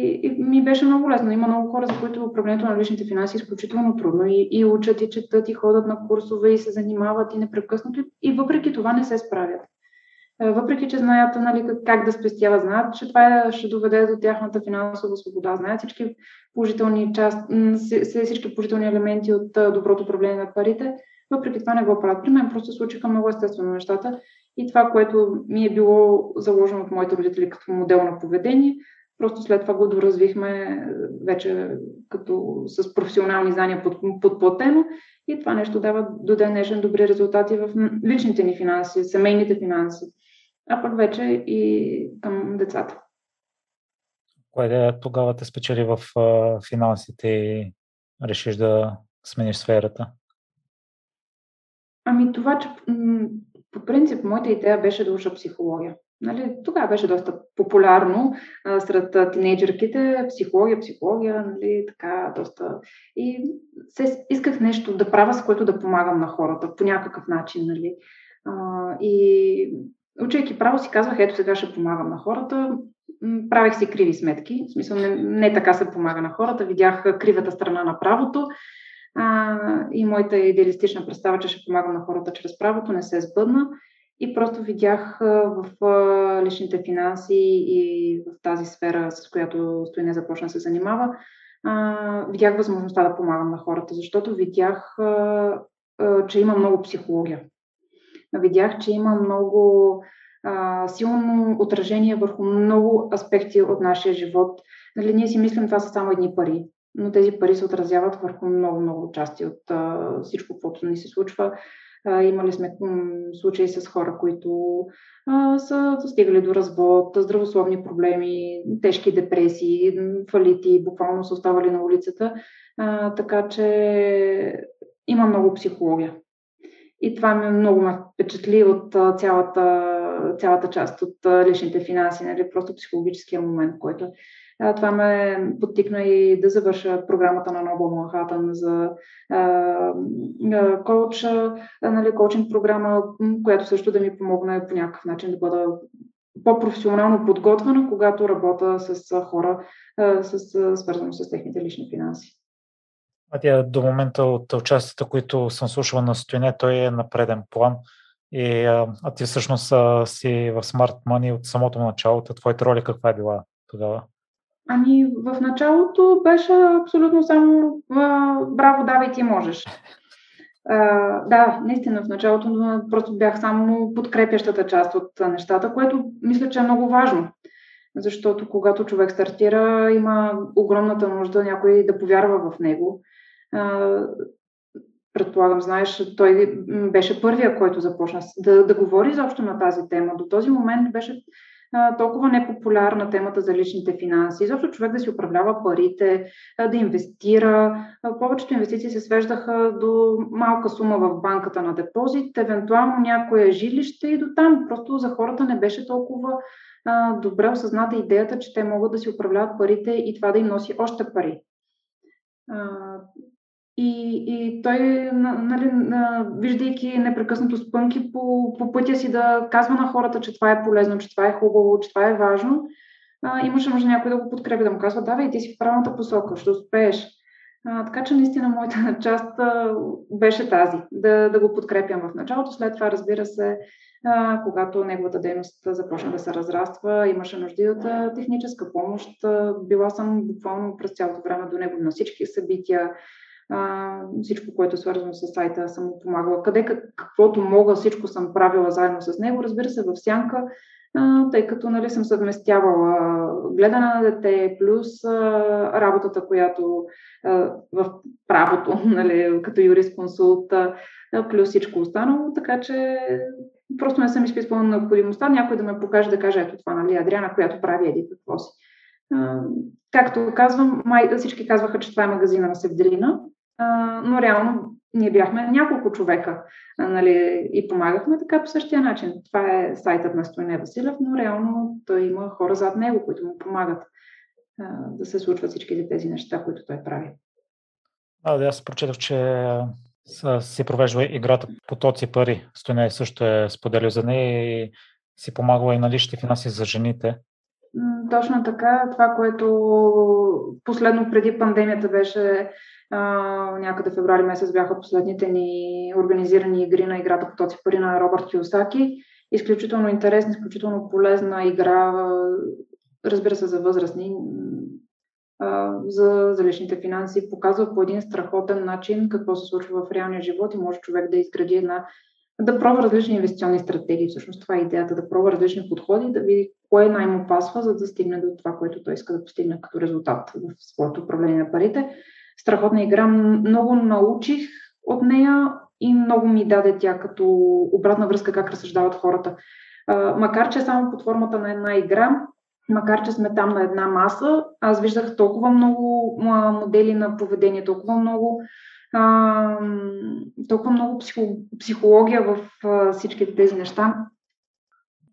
И, и ми беше много лесно. Има много хора, за които управлението на личните финанси е изключително трудно и, и учат, и четат, и ходят на курсове, и се занимават и непрекъснато. И въпреки това не се справят. въпреки че знаят нали, как да спестяват, знаят, че това ще доведе до тяхната финансова свобода, знаят всички положителни част, всички положителни елементи от доброто управление на парите, въпреки това не го правят. При мен просто случиха много естествено нещата и това, което ми е било заложено от моите родители като модел на поведение, просто след това го доразвихме вече като с професионални знания под, подплатено и това нещо дава до ден днешен добри резултати в личните ни финанси, семейните финанси, а пък вече и към децата. Кое тогава те спечели в финансите и решиш да смениш сферата? Ами това, че по принцип моята идея беше да уча психология. Нали, тогава беше доста популярно а, сред тинейджерките, психология, психология, нали, така доста. И се, исках нещо да правя, с което да помагам на хората по някакъв начин. Нали. А, и учейки право си казвах, ето сега ще помагам на хората. Правих си криви сметки, в смисъл не, не така се помага на хората, видях кривата страна на правото а, и моята идеалистична представа, че ще помагам на хората чрез правото, не се сбъдна. И просто видях в личните финанси и в тази сфера, с която Стоине започна да се занимава, видях възможността да помагам на хората, защото видях, че има много психология. Видях, че има много силно отражение върху много аспекти от нашия живот. Нали, ние си мислим, това са само едни пари, но тези пари се отразяват върху много-много части от всичко, което ни се случва имали сме случаи с хора, които са стигали до развод, здравословни проблеми, тежки депресии, фалити, буквално са оставали на улицата. Така че има много психология. И това ми много ме впечатли от цялата, цялата част от личните финанси, нали? просто психологическия момент, който това ме подтикна и да завърша програмата на Нобъл Манхатън за а, коуч, нали, коучинг програма, която също да ми помогне по някакъв начин да бъда по-професионално подготвена, когато работя с хора, с, свързано с техните лични финанси. А тя до момента от участията, които съм слушала на Стоене, той е на преден план. И, а, а ти всъщност а, си в Smart Money от самото начало. Твоята роля каква е била тогава? Ами, в началото беше абсолютно само браво, давай, ти можеш. А, да, наистина в началото просто бях само подкрепящата част от нещата, което мисля, че е много важно. Защото когато човек стартира, има огромната нужда някой да повярва в него. А, предполагам, знаеш, той беше първия, който започна да, да говори изобщо на тази тема. До този момент беше толкова непопулярна темата за личните финанси. Изобщо човек да си управлява парите, да инвестира. Повечето инвестиции се свеждаха до малка сума в банката на депозит, евентуално някое жилище и до там. Просто за хората не беше толкова добре осъзната идеята, че те могат да си управляват парите и това да им носи още пари. И, и той, нали, виждайки непрекъснато спънки по, по пътя си да казва на хората, че това е полезно, че това е хубаво, че това е важно, имаше нужда някой да го подкрепи, да му казва, давай, ти си в правилната посока, ще успееш. А, така че наистина моята <laughs> част а, беше тази, да, да го подкрепям в началото. След това, разбира се, а, когато неговата дейност започна да се разраства, имаше нужда от техническа помощ. А, била съм буквално през цялото време до него на всички събития, а, всичко, което е свързано с сайта, съм му помагала. Къде каквото мога, всичко съм правила заедно с него. Разбира се, в сянка, а, тъй като нали, съм съвместявала гледане на дете, плюс а, работата, която а, в правото, <laughs> нали, като юрисконсулт, плюс всичко останало. Така че просто не съм изписвала необходимостта някой да ме покаже, да каже, ето това, нали, Адриана, която прави еди какво си. Както казвам, май, всички казваха, че това е магазина на Но реално ние бяхме няколко човека нали, и помагахме така по същия начин. Това е сайтът на Стойне Василев, но реално той има хора зад него, които му помагат а, да се случват всичките тези неща, които той прави. А, да, аз прочетох, че си провежда играта потоци пари. Стойне също е споделил за нея и си помагала и на личните финанси за жените. Точно така. Това, което последно преди пандемията беше някъде феврари месец бяха последните ни организирани игри на играта Потоци пари на Робърт Киосаки. изключително интересна, изключително полезна игра, разбира се, за възрастни, за, за личните финанси. Показва по един страхотен начин какво се случва в реалния живот и може човек да изгради една да пробва различни инвестиционни стратегии. Всъщност това е идеята, да пробва различни подходи, да види кое най-му пасва, за да стигне до това, което той иска да постигне като резултат в своето управление на парите. Страхотна игра. Много научих от нея и много ми даде тя като обратна връзка как разсъждават хората. Макар, че е само под формата на една игра, макар че сме там на една маса, аз виждах толкова много модели на поведение, толкова много а, толкова много психология в а, всичките тези неща.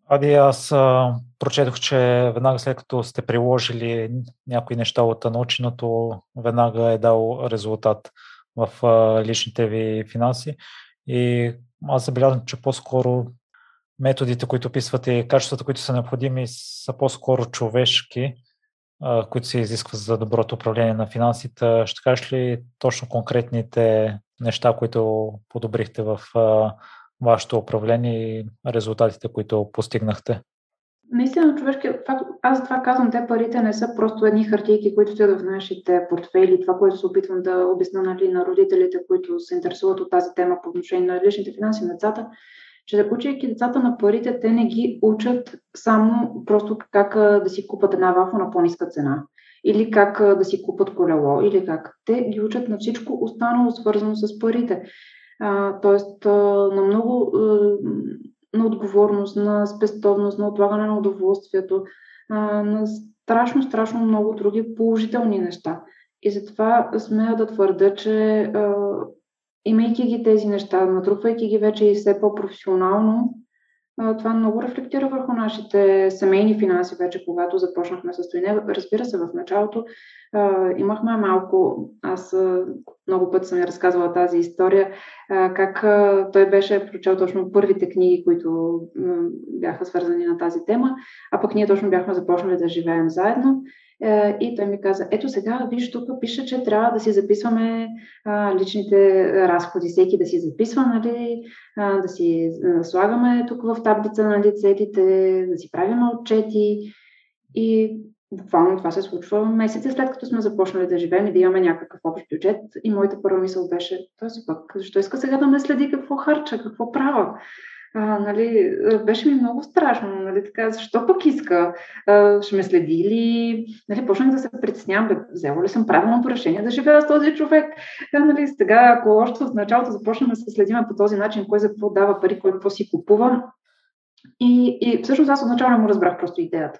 Ади, аз а, прочетох, че веднага след като сте приложили някои неща от наученото, веднага е дал резултат в а, личните ви финанси. И аз забелязвам, че по-скоро методите, които описвате качествата, които са необходими, са по-скоро човешки, които се изискват за доброто управление на финансите. Ще кажеш ли точно конкретните неща, които подобрихте в вашето управление и резултатите, които постигнахте? Наистина, човешки аз това казвам, те парите не са просто едни хартийки, които стоят в нашите портфели. Това, което се опитвам да обясня нали, на родителите, които се интересуват от тази тема по отношение на личните финанси на децата, че учейки децата на парите, те не ги учат само просто как да си купат една вафа на по-ниска цена или как да си купат колело, или как. Те ги учат на всичко останало, свързано с парите. А, тоест, на много на отговорност, на спестовност, на отлагане на удоволствието, на страшно, страшно много други положителни неща. И затова смея да твърда, че имайки ги тези неща, натрупвайки ги вече и все по-професионално, това много рефлектира върху нашите семейни финанси вече, когато започнахме с това. Разбира се, в началото а, имахме малко, аз а, много път съм я разказвала тази история, а, как а, той беше прочел точно първите книги, които а, бяха свързани на тази тема, а пък ние точно бяхме започнали да живеем заедно. Е, и той ми каза, ето сега, виж, тук пише, че трябва да си записваме а, личните разходи, всеки да си записва, нали, а, да си слагаме тук в таблица нали, целите, да си правим отчети. И буквално това се случва месеци след като сме започнали да живеем и да имаме някакъв общ бюджет. И моята първа мисъл беше, този пък, защо иска сега да ме следи какво харча, какво правя? А, нали, беше ми много страшно, нали, така, защо пък иска, а, ще ме следи или, нали, почнах да се притеснявам, бе, взела ли съм правилното решение да живея с този човек. А, нали, сега, ако още в началото започнем да се следиме по този начин, кой за какво дава пари, кой какво си купува, и, и всъщност аз отначало не му разбрах просто идеята.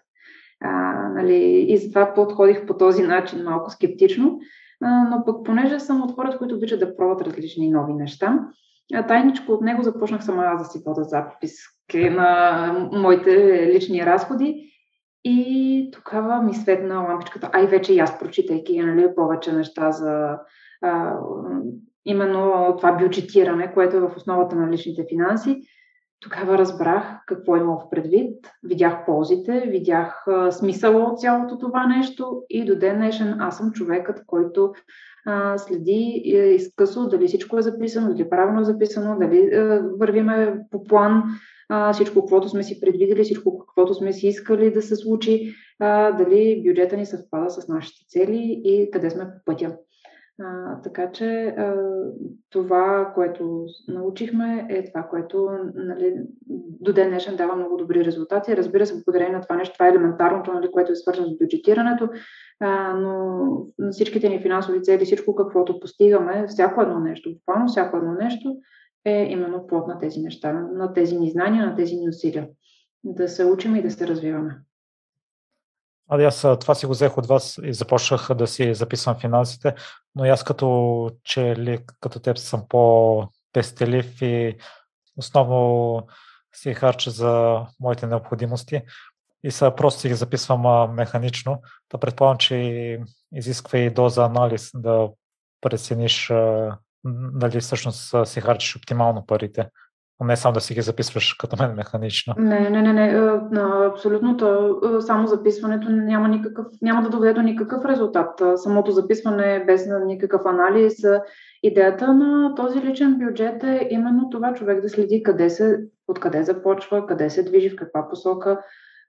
А, нали, и затова подходих по този начин малко скептично, а, но пък понеже съм от хората, които обичат да пробват различни нови неща, тайничко от него започнах сама аз да си вода записки на моите лични разходи. И тогава ми светна лампичката, ай вече и аз прочитайки нали, повече неща за а, именно това бюджетиране, което е в основата на личните финанси. Тогава разбрах какво има в предвид, видях ползите, видях смисъла от цялото това нещо и до ден днешен аз съм човекът, който а, следи е, изкъсно дали всичко е записано, дали е правилно записано, дали а, е, вървиме по план, а, всичко, каквото сме си предвидели, всичко, каквото сме си искали да се случи, а, дали бюджета ни съвпада с нашите цели и къде сме по пътя. А, така че а, това, което научихме, е това, което нали, до ден днешен дава много добри резултати. Разбира се, благодарение на това нещо, това е елементарното, нали, което е свързано с бюджетирането, а, но на всичките ни финансови цели, всичко каквото постигаме, всяко едно нещо, буквално всяко едно нещо е именно плод на тези неща, на тези ни знания, на тези ни усилия. Да се учим и да се развиваме. Ади, аз това си го взех от вас и започнах да си записвам финансите, но аз като че ли като теб съм по-пестелив и основно си харча за моите необходимости и са просто си ги записвам а, механично. Да предполагам, че изисква и доза анализ да прецениш а, дали всъщност си харчиш оптимално парите не само да си ги записваш като мен механично. Не, не, не, не, абсолютно. То, само записването няма, никакъв, няма да доведе до никакъв резултат. Самото записване без никакъв анализ. Идеята на този личен бюджет е именно това човек да следи къде се откъде започва, къде се движи, в каква посока,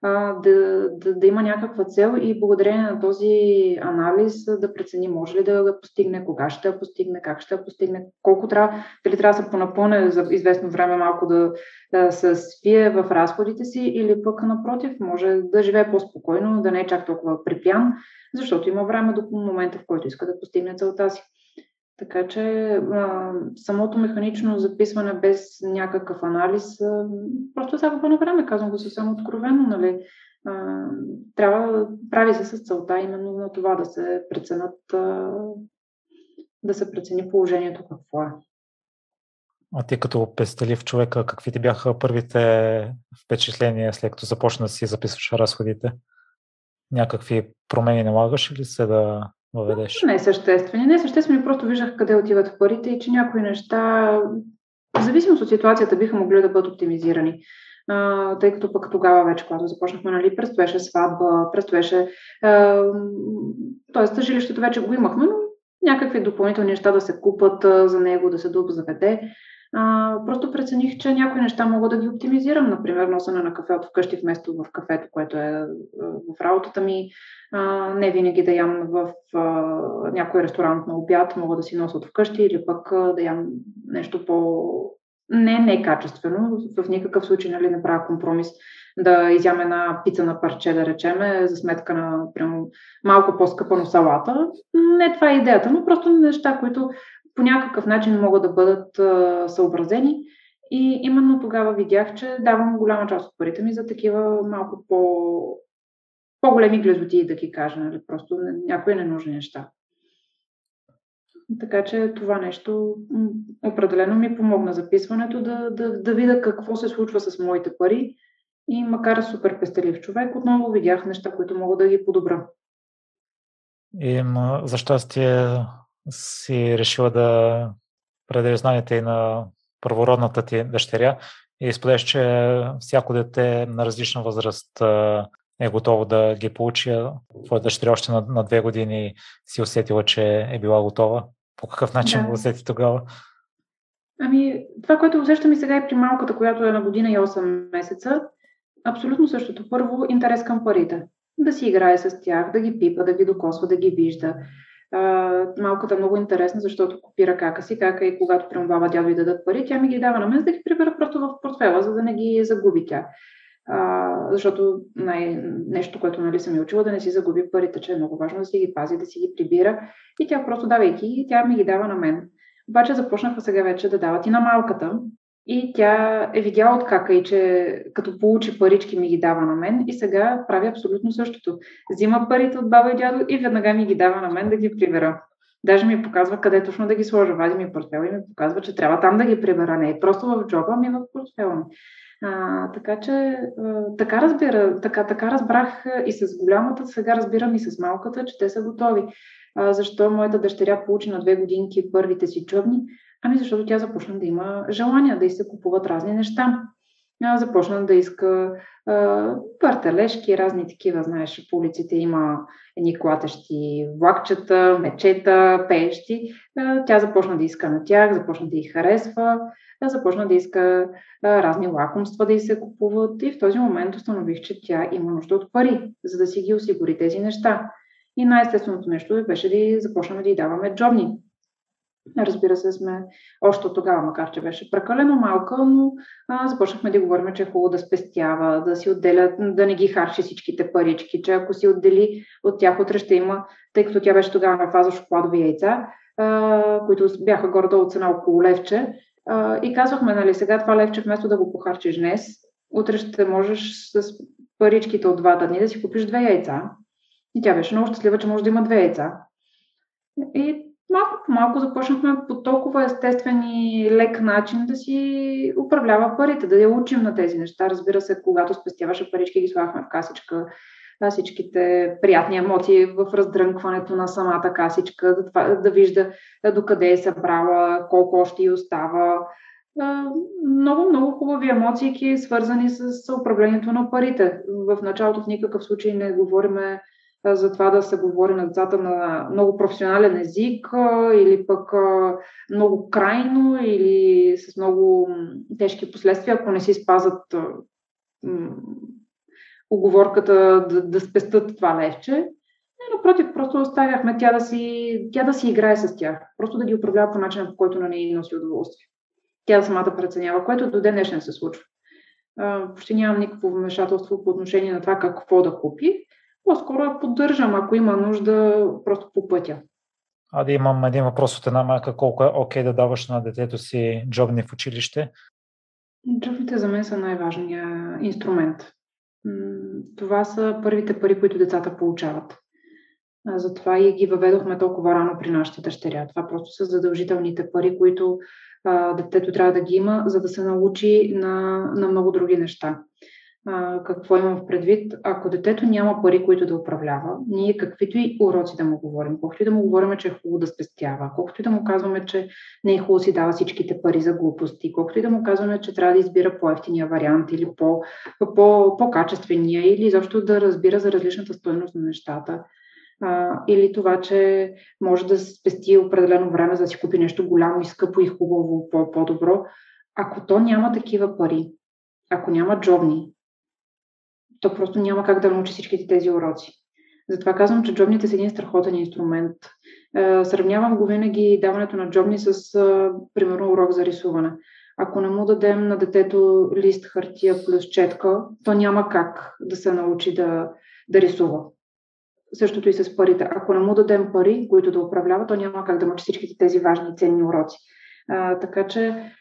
а, да, да, да има някаква цел и благодарение на този анализ да прецени може ли да я постигне, кога ще я постигне, как ще я постигне, колко трябва, дали трябва да се понапълне за известно време малко да, да се свие в разходите си или пък напротив, може да живее по-спокойно, да не е чак толкова припян, защото има време до момента, в който иска да постигне целта си. Така че а, самото механично записване без някакъв анализ а, просто загуба на време, казвам го съвсем откровено. Нали? А, трябва, прави се с целта именно на това да се преценят, а, да се прецени положението какво е. А ти като пестелив човека, какви ти бяха първите впечатления след като започна да си записваш разходите? Някакви промени налагаш ли се да въведеш? Не съществени. Не съществени, просто виждах къде отиват парите и че някои неща, в зависимост от ситуацията, биха могли да бъдат оптимизирани. Uh, тъй като пък тогава вече, когато започнахме, нали, предстоеше сватба, предстоеше... Тоест, жилището вече го имахме, но някакви допълнителни неща да се купат uh, за него, да се заведе. А, просто прецених, че някои неща мога да ги оптимизирам. Например, носене на кафе от вкъщи вместо в кафето, което е в работата ми. А, не винаги да ям в а, някой ресторант на обяд, мога да си нося от вкъщи или пък а, да ям нещо по... Не, не качествено, в никакъв случай нали, не правя компромис да изям една пица на парче, да речеме, за сметка на прямо, малко по-скъпа, но салата. Не това е идеята, но просто неща, които по някакъв начин могат да бъдат съобразени. И именно тогава видях, че давам голяма част от парите ми за такива малко по, по-големи глезоти, да ги кажа, нали? просто някои ненужни неща. Така че това нещо определено ми помогна записването да, да, да видя какво се случва с моите пари и макар супер пестелив човек, отново видях неща, които мога да ги подобра. И за щастие си решила да предадеш знанието и на първородната ти дъщеря и споделяш, че всяко дете на различна възраст е готово да ги получи. Твоя дъщеря още на, на две години си усетила, че е била готова. По какъв начин да. го усети тогава? Ами, това, което усещам и сега и при малката, която е на година и 8 месеца, абсолютно същото. Първо, интерес към парите. Да си играе с тях, да ги пипа, да ги докосва, да ги вижда, малката е много интересна, защото копира кака си, кака и когато прямо баба дядо и дадат пари, тя ми ги дава на мен, за да ги прибера просто в портфела, за да не ги загуби тя. Uh, защото най- нещо, което нали, съм ми учила, да не си загуби парите, че е много важно да си ги пази, да си ги прибира. И тя просто давайки, тя ми ги дава на мен. Обаче започнаха сега вече да дават и на малката. И тя е видяла от кака и че като получи парички ми ги дава на мен и сега прави абсолютно същото. Взима парите от баба и дядо и веднага ми ги дава на мен да ги прибера. Даже ми показва къде точно да ги сложа. Вади ми портфел и ми показва, че трябва там да ги прибера. Не е просто в джоба, ми в портфела ми. А, така че а, така разбира, така, така разбрах и с голямата, сега разбирам и с малката, че те са готови. А, защо моята дъщеря получи на две годинки първите си чубни? Ами защото тя започна да има желание да и се купуват разни неща. Започна да иска партележки, разни такива, знаеш, по улиците има едни клатещи влакчета, мечета, пеещи. Тя започна да иска на тях, започна да ги харесва, започна да иска разни лакомства да й се купуват и в този момент установих, че тя има нужда от пари, за да си ги осигури тези неща. И най-естественото нещо беше да започнем да й даваме джобни. Разбира се, сме още от тогава, макар че беше прекалено малка, но а, започнахме да говорим, че е хубаво да спестява, да си отделя, да не ги харчи всичките парички, че ако си отдели от тях утре ще има, тъй като тя беше тогава на фаза шоколадови яйца, а, които бяха горе от цена около левче. А, и казвахме, нали, сега това левче вместо да го похарчиш днес, утре ще можеш с паричките от двата дни да си купиш две яйца. И тя беше много щастлива, че може да има две яйца. И малко по малко започнахме по толкова естествен и лек начин да си управлява парите, да я учим на тези неща. Разбира се, когато спестяваше парички, ги слагахме в касичка, всичките приятни емоции в раздрънкването на самата касичка, да, да вижда докъде е събрала, колко още й остава. Много, много хубави емоции, свързани с управлението на парите. В началото в никакъв случай не говориме за това да се говори на децата на много професионален език или пък много крайно или с много тежки последствия, ако не си спазват оговорката да, да спестат това левче. И напротив, просто оставяхме тя да, си, тя да си играе с тях. Просто да ги управлява по начина, по който на нея носи удоволствие. Тя самата преценява, което до ден днешен се случва. Почти нямам никакво вмешателство по отношение на това какво да купи. По-скоро я поддържам, ако има нужда, просто по пътя. А да имам един въпрос от една майка. Колко е окей okay да даваш на детето си джобни в училище? Джобните за мен са най-важният инструмент. Това са първите пари, които децата получават. Затова и ги въведохме толкова рано при нашата дъщеря. Това просто са задължителните пари, които а, детето трябва да ги има, за да се научи на, на много други неща. А, какво имам в предвид? Ако детето няма пари, които да управлява, ние каквито и уроци да му говорим, колкото и да му говорим, че е хубаво да спестява, колкото и да му казваме, че не е хубаво си дава всичките пари за глупости, колкото и да му казваме, че трябва да избира по-ефтиния вариант или по, по, по-качествения, или изобщо да разбира за различната стоеност на нещата, а, или това, че може да спести определено време за да си купи нещо голямо и скъпо и хубаво, по-добро. Ако то няма такива пари, ако няма джобни, то просто няма как да научи всичките тези уроци. Затова казвам, че джобните са един страхотен инструмент. Е, сравнявам го винаги даването на джобни с, е, примерно, урок за рисуване. Ако не му дадем на детето лист хартия плюс четка, то няма как да се научи да, да рисува. Същото и с парите. Ако не му дадем пари, които да управлява, то няма как да научи всичките тези важни ценни уроци. А, така че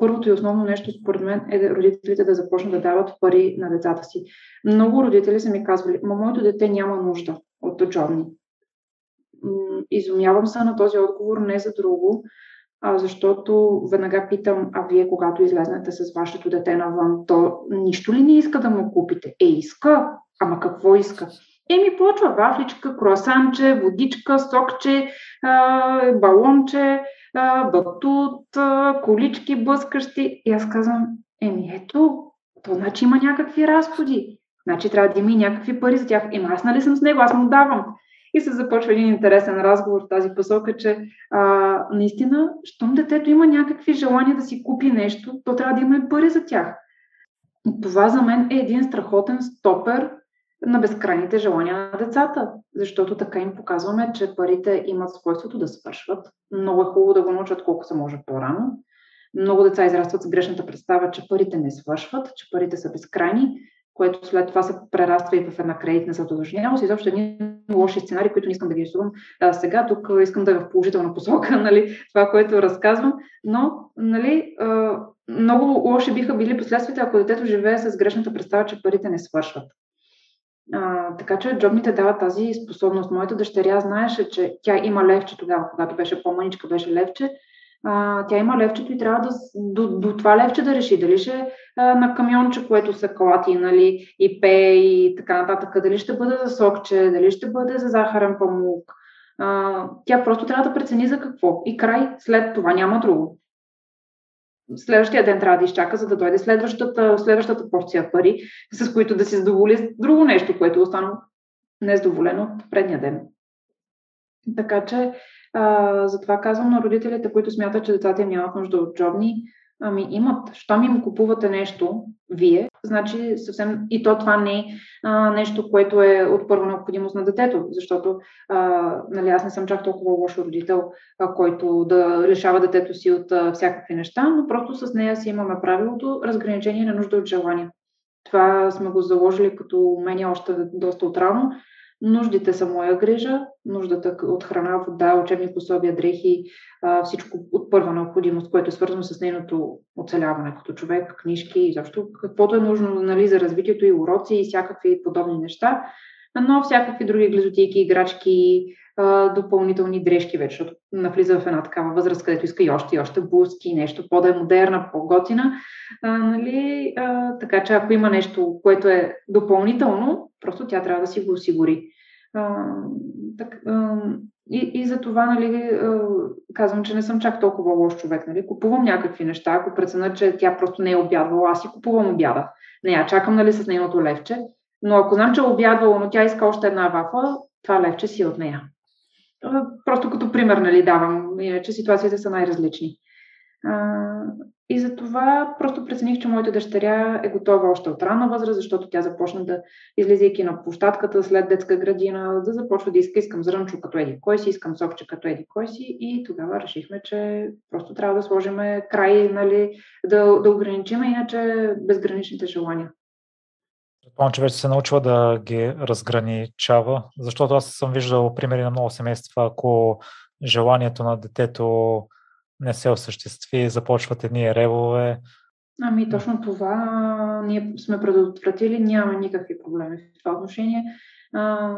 първото и основно нещо, според мен, е родителите да започнат да дават пари на децата си. Много родители са ми казвали, ма моето дете няма нужда от джобни. Изумявам се на този отговор не за друго, а защото веднага питам, а вие когато излезнете с вашето дете навън, то нищо ли не иска да му купите? Е, иска. Ама какво иска? Еми, почва вафличка, круасанче, водичка, сокче, балонче, батут, колички блъскащи. И аз казвам, еми ето, то значи има някакви разходи. Значи трябва да има и някакви пари за тях. Ема аз нали съм с него, аз му давам. И се започва един интересен разговор в тази посока, че а, наистина, щом детето има някакви желания да си купи нещо, то трябва да има и пари за тях. Това за мен е един страхотен стопер на безкрайните желания на децата, защото така им показваме, че парите имат свойството да свършват. Много е хубаво да го научат колко се може по-рано. Много деца израстват с грешната представа, че парите не свършват, че парите са безкрайни, което след това се прераства и в една кредитна задълженост. Изобщо едни лоши сценарии, които не искам да ги рисувам а, сега. Тук искам да е в положителна посока, <laughs> нали, това, което разказвам. Но, нали, много лоши биха били последствията, ако детето живее с грешната представа, че парите не свършват. А, така че джобните дават тази способност. Моята дъщеря знаеше, че тя има левче тогава, когато беше по-маничка, беше левче. А, тя има левчето и трябва да, до, до това левче да реши дали ще а, на камионче, което са клати, нали, и пе и така нататък, дали ще бъде за сокче, дали ще бъде за захарен памук. А, тя просто трябва да прецени за какво. И край, след това няма друго следващия ден трябва да изчака, за да дойде следващата, следващата порция пари, с които да си задоволи друго нещо, което е останало незадоволено от предния ден. Така че, а, затова казвам на родителите, които смятат, че децата им нямат нужда от джобни, Ами имат. Щом им купувате нещо, вие, значи съвсем и то това не е а, нещо, което е от първа необходимост на детето, защото а, нали, аз не съм чак толкова лош родител, а, който да решава детето си от а, всякакви неща, но просто с нея си имаме правилото разграничение на нужда от желание. Това сме го заложили като умение още доста отрано Нуждите са моя грижа, нуждата от храна, вода, учебни пособия, дрехи, всичко от първа необходимост, което е свързано с нейното оцеляване като човек, книжки и защо каквото е нужно нали, за развитието и уроци и всякакви подобни неща, но всякакви други глизотийки, играчки, допълнителни дрежки вече, защото навлиза в една такава възраст, където иска и още и още буски, нещо по-да е модерна, по-готина. А, нали? а, така че ако има нещо, което е допълнително, просто тя трябва да си го осигури. А, так, а, и, и за това нали, казвам, че не съм чак толкова лош човек. Нали. Купувам някакви неща, ако преценя, че тя просто не е обядвала, аз си купувам обяда. Не я чакам нали, с нейното левче, Но ако знам, че е обядвало, но тя иска още една вафа, това левче си е от нея. Просто като пример, нали, давам. Иначе ситуациите са най-различни. И за това просто прецених, че моята дъщеря е готова още от ранна възраст, защото тя започна да, излизайки на площадката след детска градина, да започва да иска, искам зрънчо като еди кой си, искам сокче като еди кой си. И тогава решихме, че просто трябва да сложим край, нали, да, да ограничим, иначе безграничните желания. Предполагам, че вече се научила да ги разграничава, защото аз съм виждал примери на много семейства, ако желанието на детето не се осъществи, започват едни ревове. Ами точно това ние сме предотвратили, няма никакви проблеми в това отношение. А,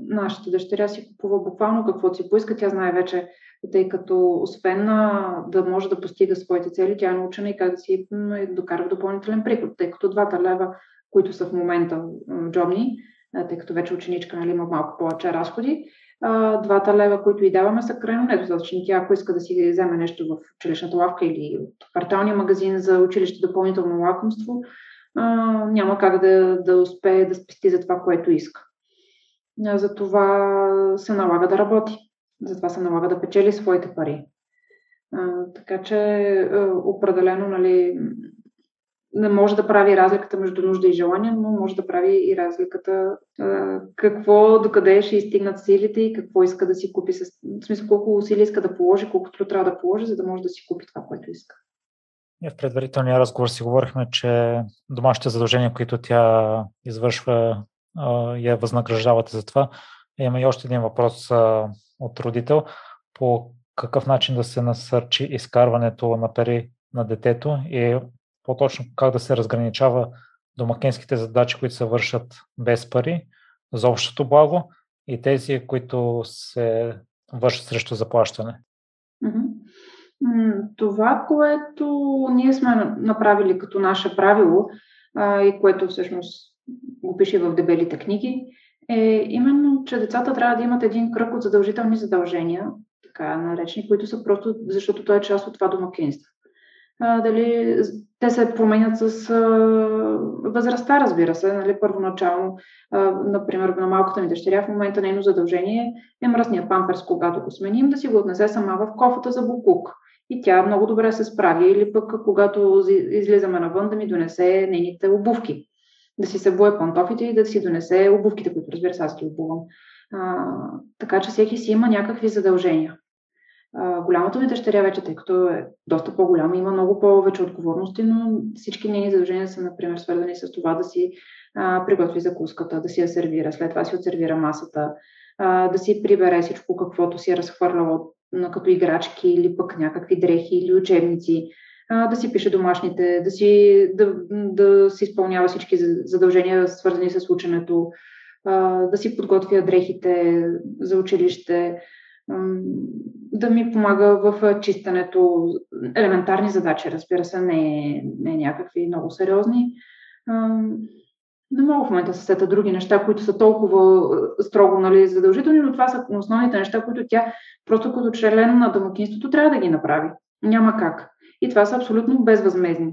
нашата дъщеря си купува буквално каквото си поиска. Тя знае вече, тъй като освен да може да постига своите цели, тя е научена и как да си докара в допълнителен приход, тъй като двата лева, които са в момента джобни, тъй като вече ученичка нали, има малко повече разходи, двата лева, които и даваме, са крайно недостатъчни. Тя, ако иска да си вземе нещо в училищната лавка или от кварталния магазин за училище допълнително лакомство, няма как да, да успее да спести за това, което иска. Затова се налага да работи. Затова се налага да печели своите пари. Така че определено нали, не може да прави разликата между нужда и желание, но може да прави и разликата какво, докъде ще изстигнат силите и какво иска да си купи. в смисъл колко усилия иска да положи, колкото трябва да положи, за да може да си купи това, което иска. И в предварителния разговор си говорихме, че домашните задължения, които тя извършва, я възнаграждавате за това. Има и още един въпрос от родител. По какъв начин да се насърчи изкарването на пари на детето и по-точно как да се разграничава домакинските задачи, които се вършат без пари за общото благо и тези, които се вършат срещу заплащане. Това, което ние сме направили като наше правило и което всъщност го пише в дебелите книги, е именно, че децата трябва да имат един кръг от задължителни задължения, така наречени, които са просто защото той е част от това домакинство дали те се променят с а, възрастта, разбира се. Нали, първоначално, а, например, на малката ми дъщеря в момента нейно задължение е мръсния памперс, когато го сменим, да си го отнесе сама в кофата за букук. И тя много добре се справи. Или пък, когато излизаме навън, да ми донесе нейните обувки. Да си събуе пантофите и да си донесе обувките, които разбира се, аз ги обувам. А, така че всеки си има някакви задължения голямата ми дъщеря вече, тъй като е доста по-голяма, има много повече отговорности, но всички нейни задължения са, например, свързани с това да си приготви закуската, да си я сервира, след това си отсервира масата, да си прибере всичко, каквото си е разхвърляла като играчки или пък някакви дрехи или учебници, да си пише домашните, да си, да, да си изпълнява всички задължения, свързани с ученето, да си подготвя дрехите за училище, да ми помага в чистенето. Елементарни задачи, разбира се, не, не някакви много сериозни. Не мога в момента да се сета други неща, които са толкова строго нали, задължителни, но това са основните неща, които тя просто като член на домакинството трябва да ги направи. Няма как. И това са абсолютно безвъзмезни.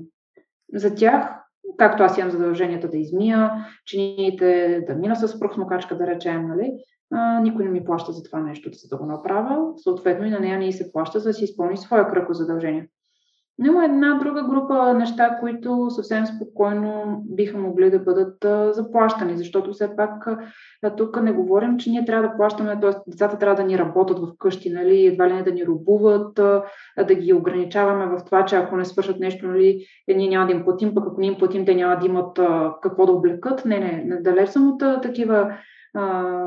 За тях, както аз имам задълженията да измия, чините, да мина с прахосмокачка, да речем, нали, а, никой не ми плаща за това нещо, за да го направя. Съответно и на нея не се плаща, за да си изпълни своя кръг от задължения. Но има една друга група неща, които съвсем спокойно биха могли да бъдат заплащани, защото все пак тук не говорим, че ние трябва да плащаме, т.е. децата трябва да ни работят в къщи, нали, едва ли не да ни рубуват, а, да ги ограничаваме в това, че ако не свършат нещо, нали, е, ние няма да им платим, пък ако не им платим, те няма да имат какво да облекат. Не, не, далеч съм от такива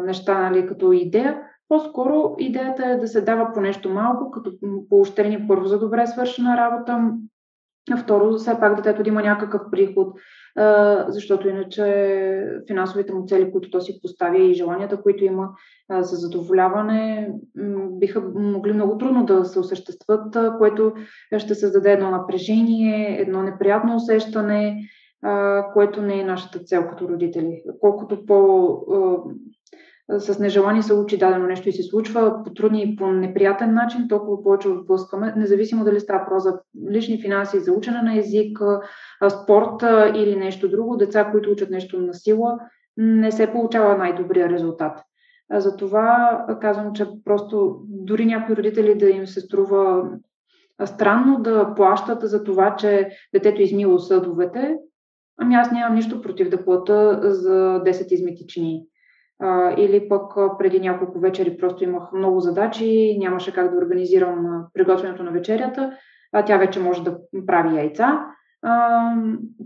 неща нали, като идея. По-скоро идеята е да се дава по нещо малко, като поощрение първо за добре свършена работа, а второ, все пак детето да има някакъв приход, защото иначе финансовите му цели, които то си поставя и желанията, които има за задоволяване, биха могли много трудно да се осъществят, което ще създаде едно напрежение, едно неприятно усещане, което не е нашата цел като родители. Колкото по с нежелание се учи дадено нещо и се случва по трудни и по неприятен начин, толкова повече отблъскваме, независимо дали става про за лични финанси, за учене на език, спорт или нещо друго. Деца, които учат нещо на сила, не се получава най-добрия резултат. Затова казвам, че просто дори някои родители да им се струва странно да плащат за това, че детето измило съдовете, ами аз нямам нищо против да плата за 10 измити чини. А, или пък преди няколко вечери просто имах много задачи, нямаше как да организирам приготвянето на вечерята, а тя вече може да прави яйца. А,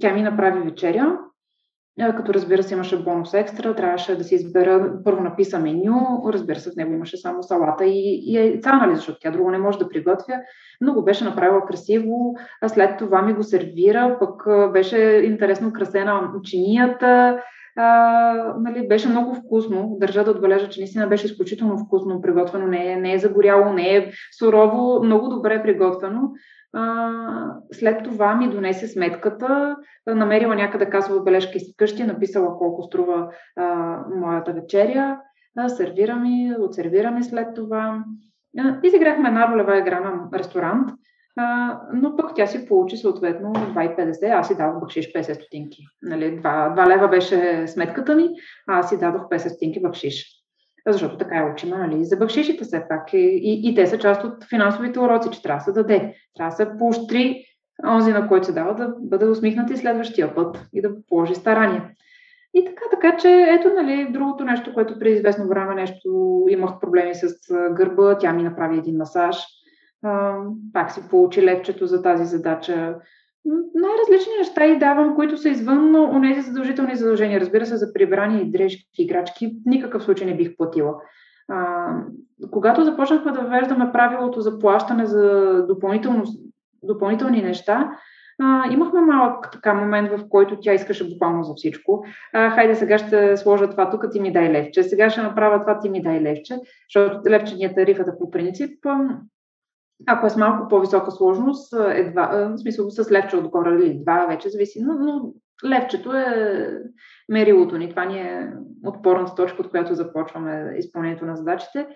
тя ми направи вечеря, като разбира се имаше бонус екстра, трябваше да си избера, първо написа меню, разбира се в него имаше само салата и, и яйца, нали, защото тя друго не може да приготвя, но го беше направила красиво, а след това ми го сервира, пък беше интересно украсена чинията, а, нали, беше много вкусно. Държа да отбележа, че наистина беше изключително вкусно приготвено. Не е, не е загоряло, не е сурово, много добре приготвено. А, след това ми донесе сметката, намерила някъде касова бележка из къщи, написала колко струва а, моята вечеря, а, сервира ми, отсервира ми след това. Изиграхме една ролева игра на ресторант, но пък тя си получи съответно 2,50, аз си дадох бакшиш 50 стотинки. Нали, 2, 2 лева беше сметката ми, а аз си дадох 50 стотинки бакшиш. Защото така е учима, нали, за бакшишите все пак. И, и, и те са част от финансовите уроци, че трябва да се даде. Трябва да се поощри онзи, на който се дава, да бъде усмихнат и следващия път и да положи старание. И така, така че ето, нали, другото нещо, което преди известно време нещо имах проблеми с гърба, тя ми направи един масаж – пак си получи левчето за тази задача. Най-различни неща и давам, които са извън онези задължителни задължения. Разбира се, за прибрани и дрежки, играчки, никакъв случай не бих платила. А, когато започнахме да въвеждаме правилото за плащане за допълнителни неща, а, имахме малък така момент, в който тя искаше буквално за всичко. А, хайде сега ще сложа това тук, ти ми дай левче. Сега ще направя това, ти ми дай левче. Защото левче ни е тарифата по принцип. Ако е с малко по-висока сложност, едва, в смисъл с левче отгоре или два, вече зависи, но, но левчето е мерилото ни. Това ни е отпорната точка, от която започваме изпълнението на задачите.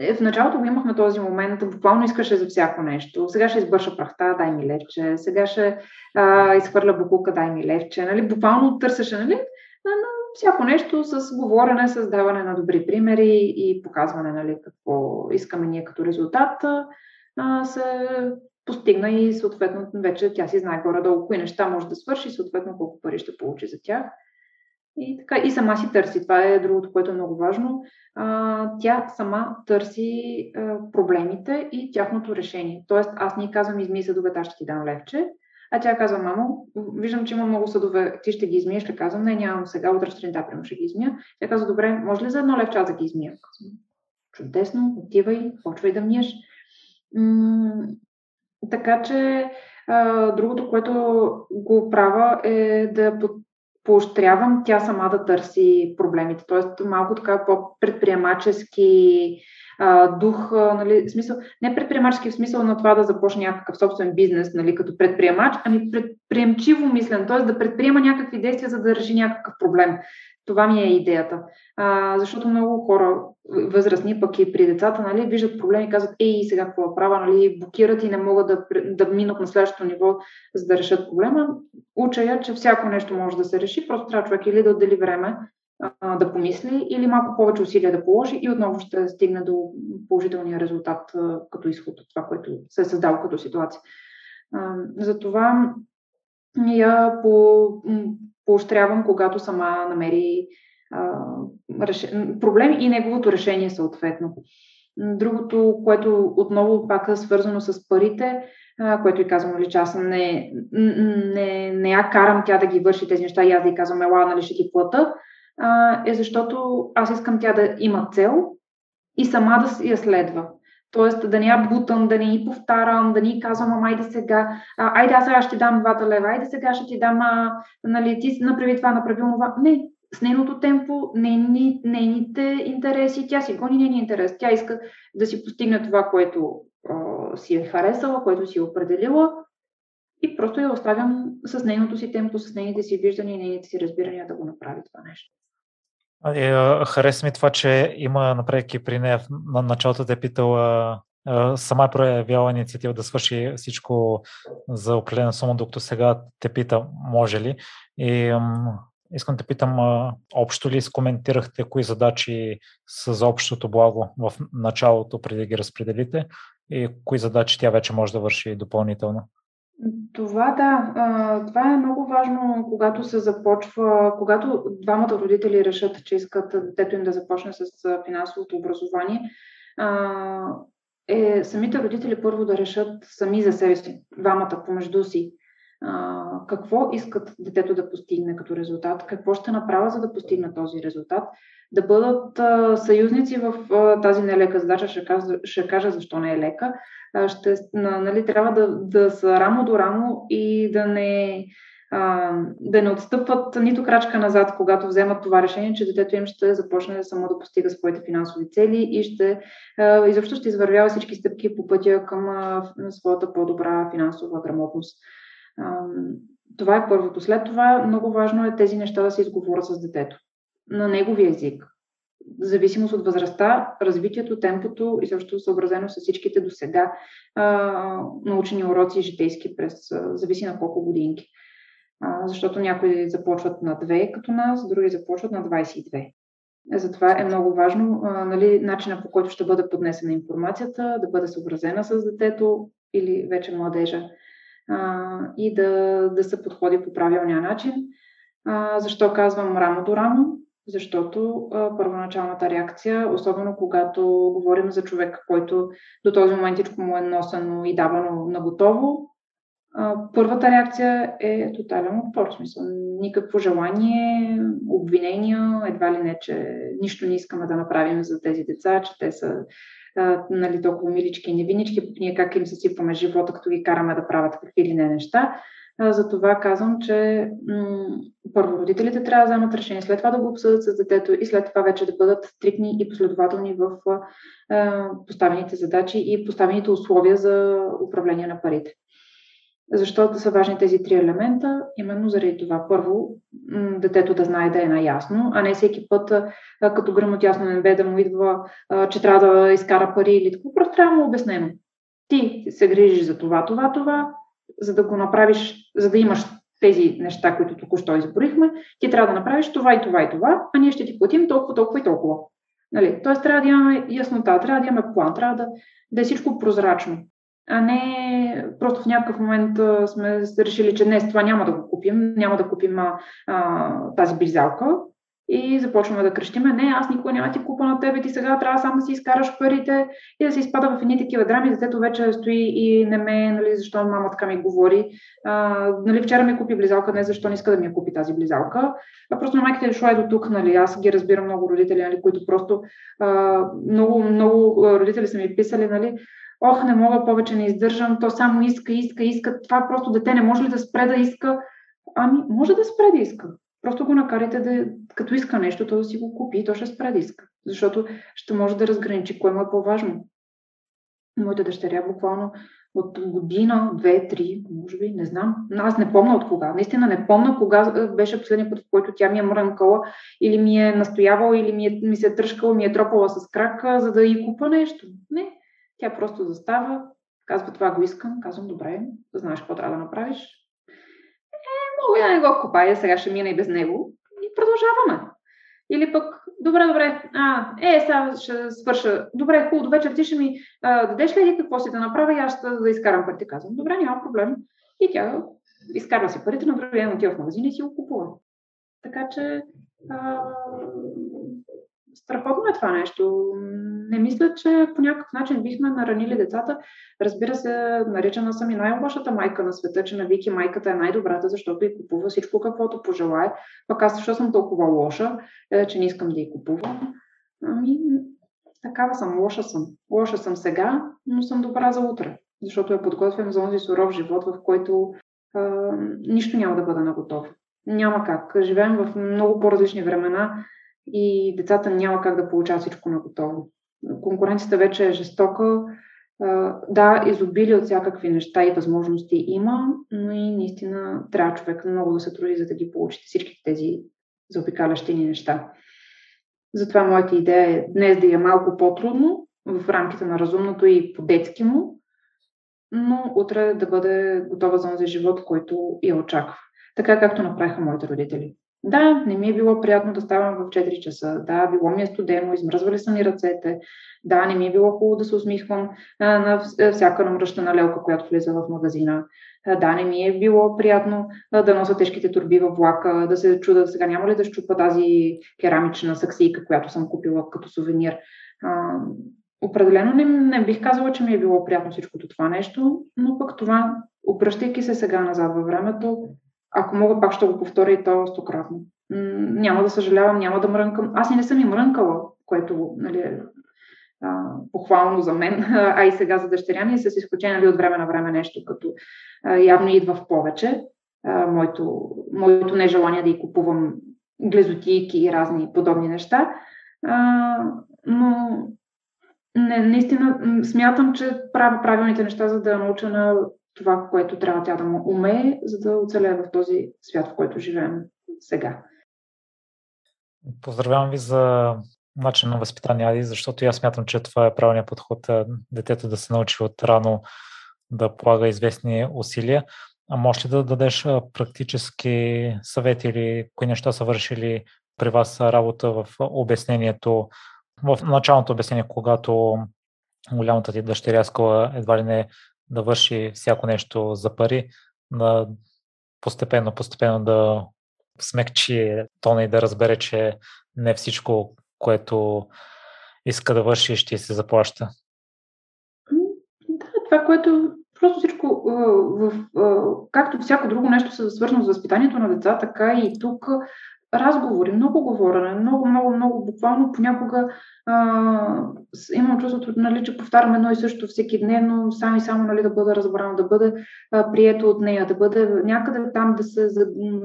Е, в началото го имахме този момент, буквално искаше за всяко нещо. Сега ще избърша прахта, дай ми левче. Сега ще а, изхвърля букука, дай ми левче. Нали? Буквално търсеше, нали? Всяко нещо с говорене, създаване на добри примери и показване нали, какво искаме ние като резултат, а, се постигна и съответно вече тя си знае горе-долу кои неща може да свърши съответно колко пари ще получи за тях. И, така, и сама си търси. Това е другото, което е много важно. А, тя сама търси а, проблемите и тяхното решение. Тоест, аз ни казвам, съдове, аз ще ти дам левче. А тя казва, мамо, виждам, че има много съдове, ти ще ги измиеш. Ще казвам, не, нямам сега, утре сутринта, прямо ще ги измия. Тя казва, добре, може ли за едно левча да ги измия? Чудесно, отивай, почвай да миеш. М- така че а, другото, което го правя е да поощрявам тя сама да търси проблемите. Тоест малко така по-предприемачески дух, нали, смисъл, не предприемачески в смисъл на това да започне някакъв собствен бизнес, нали, като предприемач, ами предприемчиво мислен, т.е. да предприема някакви действия, за да реши някакъв проблем. Това ми е идеята. А, защото много хора, възрастни, пък и при децата, нали, виждат проблеми и казват, ей, сега какво правя, нали, блокират и не могат да, да минат на следващото ниво, за да решат проблема. Уча я, че всяко нещо може да се реши, просто трябва човек или да отдели време, да помисли, или малко повече усилия да положи и отново ще стигне до положителния резултат като изход от това, което се е създало като ситуация. Затова я по, поощрявам, когато сама намери проблем и неговото решение съответно. Другото, което отново пак е свързано с парите, което и казвам, нали, че аз не, не, не я карам тя да ги върши тези неща и аз да й казвам, ела, нали ще ти плата, е защото аз искам тя да има цел и сама да я следва. Тоест да не я бутам, да не ни повтарям, да ни казвам, ама айде сега, а, айде аз сега ще дам двата лева, айде сега ще ти дам, а, нали, ти направи това, направи това. Не, с нейното темпо, нейни, нейните интереси, тя си гони нейния интерес. Тя иска да си постигне това, което а, си е харесала, което си е определила и просто я оставям с нейното си темпо, с нейните си виждания и нейните си разбирания да го направи това нещо. Хареса ми това, че има, напред при нея на началото те е питала сама е проявяла инициатива да свърши всичко за определена сума, докато сега те пита може ли. И Искам да питам, общо ли скоментирахте кои задачи са за общото благо в началото, преди да ги разпределите и кои задачи тя вече може да върши допълнително? Това да, това е много важно, когато се започва, когато двамата родители решат, че искат детето им да започне с финансовото образование, е самите родители първо да решат сами за себе си, двамата помежду си, какво искат детето да постигне като резултат, какво ще направя, за да постигна този резултат, да бъдат съюзници в тази нелека задача, ще кажа, ще кажа защо не е лека, ще, нали, трябва да, да са рамо до рамо и да не, да не отстъпват нито крачка назад, когато вземат това решение, че детето им ще започне само да постига своите финансови цели и ще изобщо ще извървява всички стъпки по пътя към своята по-добра финансова грамотност. Това е първото. След това много важно е тези неща да се изговорят с детето на неговия език. В зависимост от възрастта, развитието, темпото и също съобразено с всичките до сега научени уроци житейски през, зависи на колко годинки. Защото някои започват на 2 като нас, други започват на 22. Затова е много важно нали, начина по който ще бъде поднесена информацията, да бъде съобразена с детето или вече младежа и да, да се подходи по правилния начин. А, защо казвам рамо до рамо? защото а, първоначалната реакция, особено когато говорим за човек, който до този моментичко му е носено и давано на готово, първата реакция е тотален отпор. Смисъл, никакво желание, обвинения, едва ли не, че нищо не искаме да направим за тези деца, че те са а, нали, толкова милички и невинички, пък ние как им съсипваме живота, като ги караме да правят какви ли не неща. Затова казвам, че м- първо родителите трябва да вземат решение, след това да го обсъдят с детето и след това вече да бъдат стрикни и последователни в а, поставените задачи и поставените условия за управление на парите. Защо са важни тези три елемента? Именно заради това. Първо, детето да знае да е наясно, а не всеки път, като гръмот ясно небе, да му идва, че трябва да изкара пари или така. Просто трябва да му обяснено. Ти се грижиш за това, това, това, за да го направиш, за да имаш тези неща, които току-що изборихме, ти трябва да направиш това и това и това, а ние ще ти платим толкова, толкова и толкова. Нали? Тоест трябва да имаме яснота, трябва да имаме план, трябва да, да е всичко прозрачно, а не просто в някакъв момент сме решили, че днес това няма да го купим, няма да купим а, тази близалка, и започваме да крещиме, не, аз никога няма ти купа на тебе, ти сега трябва само да си изкараш парите и да се изпада в едни такива драми. Детето вече стои и не ме, нали, защо мама така ми говори. А, нали, вчера ми купи близалка, не защо не иска да ми я купи тази близалка. А просто на майките е дошла и до тук, нали, аз ги разбирам много родители, нали, които просто а, много, много родители са ми писали, нали, ох, не мога повече, не издържам, то само иска, иска, иска, това просто дете не може ли да спре да иска? Ами, може да спре да иска. Просто го накарайте да, като иска нещо, то да си го купи и то ще спре да иска. Защото ще може да разграничи кое му е по-важно. Моята дъщеря буквално от година, две, три, може би, не знам. Аз не помня от кога. Наистина не помня кога беше последния път, в който тя ми е мрънкала или ми е настоявала, или ми, е, ми се е тръжкала, ми е тропала с крак, за да и купа нещо. Не. Тя просто застава, казва това го искам, казвам добре, знаеш какво трябва да направиш, мога да не го купая, сега ще мина и без него. И продължаваме. Или пък, добре, добре, а, е, сега ще свърша. Добре, хубаво, до вечер ти ще ми а, дадеш ли какво си да направя и аз ще да изкарам парите. Казвам, добре, няма проблем. И тя изкарва си парите, на другия отива в магазина и си го купува. Така че а, страхотно е това нещо. Не мисля, че по някакъв начин бихме наранили децата. Разбира се, наричана съм и най-лошата майка на света, че на Вики майката е най-добрата, защото и купува всичко каквото пожелае. Пък аз защо съм толкова лоша, е, че не искам да и купувам. Ами, такава съм, лоша съм. Лоша съм сега, но съм добра за утре. Защото я подготвям за този суров живот, в който а, нищо няма да бъде наготово. Няма как. Живеем в много по-различни времена и децата няма как да получават всичко на готово. Конкуренцията вече е жестока. Да, изобили от всякакви неща и възможности има, но и наистина трябва човек много да се труди, за да ги получите всички тези заобикалящи ни неща. Затова моята идея е днес да е малко по-трудно, в рамките на разумното и по-детски му, но утре да бъде готова за този живот, който я очаква. Така както направиха моите родители. Да, не ми е било приятно да ставам в 4 часа. Да, било ми е студено, измръзвали са ми ръцете. Да, не ми е било хубаво да се усмихвам а, на всяка намръщана лелка, която влиза в магазина. А, да, не ми е било приятно а, да нося тежките турби във влака, да се чуда сега няма ли да щупа тази керамична саксийка, която съм купила като сувенир. А, определено не, не бих казала, че ми е било приятно всичкото това нещо, но пък това, обръщайки се сега назад във времето, ако мога, пак ще го повторя и то стократно. Няма да съжалявам, няма да мрънкам. Аз и не съм и мрънкала, което нали, е похвално за мен, <laughs> а и сега за дъщеря ми, с изключение нали, от време на време нещо, като а, явно идва в повече. А, моето, моето нежелание да и купувам глезотийки и разни подобни неща. А, но не, наистина смятам, че правя правилните неща, за да науча на това, което трябва тя да му умее, за да оцелее в този свят, в който живеем сега. Поздравявам ви за начин на възпитание, Ади, защото аз смятам, че това е правилният подход детето да се научи от рано да полага известни усилия. А можеш ли да дадеш практически съвети или кои неща са вършили при вас работа в обяснението, в началното обяснение, когато голямата ти дъщеря искала едва ли не да върши всяко нещо за пари, да постепенно, постепенно да смекчи тона и да разбере, че не всичко, което иска да върши, ще се заплаща. Да, това, което просто всичко, в, както всяко друго нещо се свързано с възпитанието на деца, така и тук разговори, много говорене, много, много, много буквално понякога а, имам чувството, нали, че повтарям едно и също всеки дневно, само и само нали, да бъда разбрано, да бъде прието от нея, да бъде някъде там да се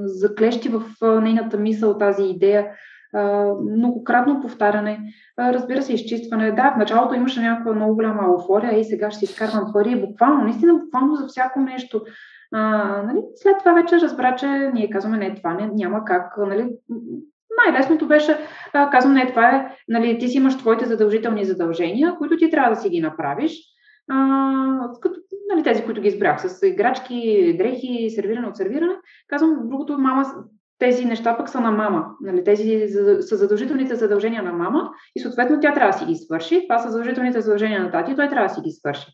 заклещи в нейната мисъл тази идея, многократно повтаряне, разбира се, изчистване. Да, в началото имаше някаква много голяма еуфория, и сега ще си изкарвам пари, буквално, наистина буквално за всяко нещо. А, нали, след това вече разбра, че ние казваме, не, това не, няма как. Нали, най-лесното беше, а, казвам, не, това е, нали, ти си имаш твоите задължителни задължения, които ти трябва да си ги направиш. А, като, нали, тези, които ги избрах, с играчки, дрехи, сервиране от сервиране. Казвам, другото, мама, тези неща пък са на мама. Нали, тези са задължителните задължения на мама и съответно тя трябва да си ги свърши. Това са задължителните задължения на тати, той трябва да си ги свърши.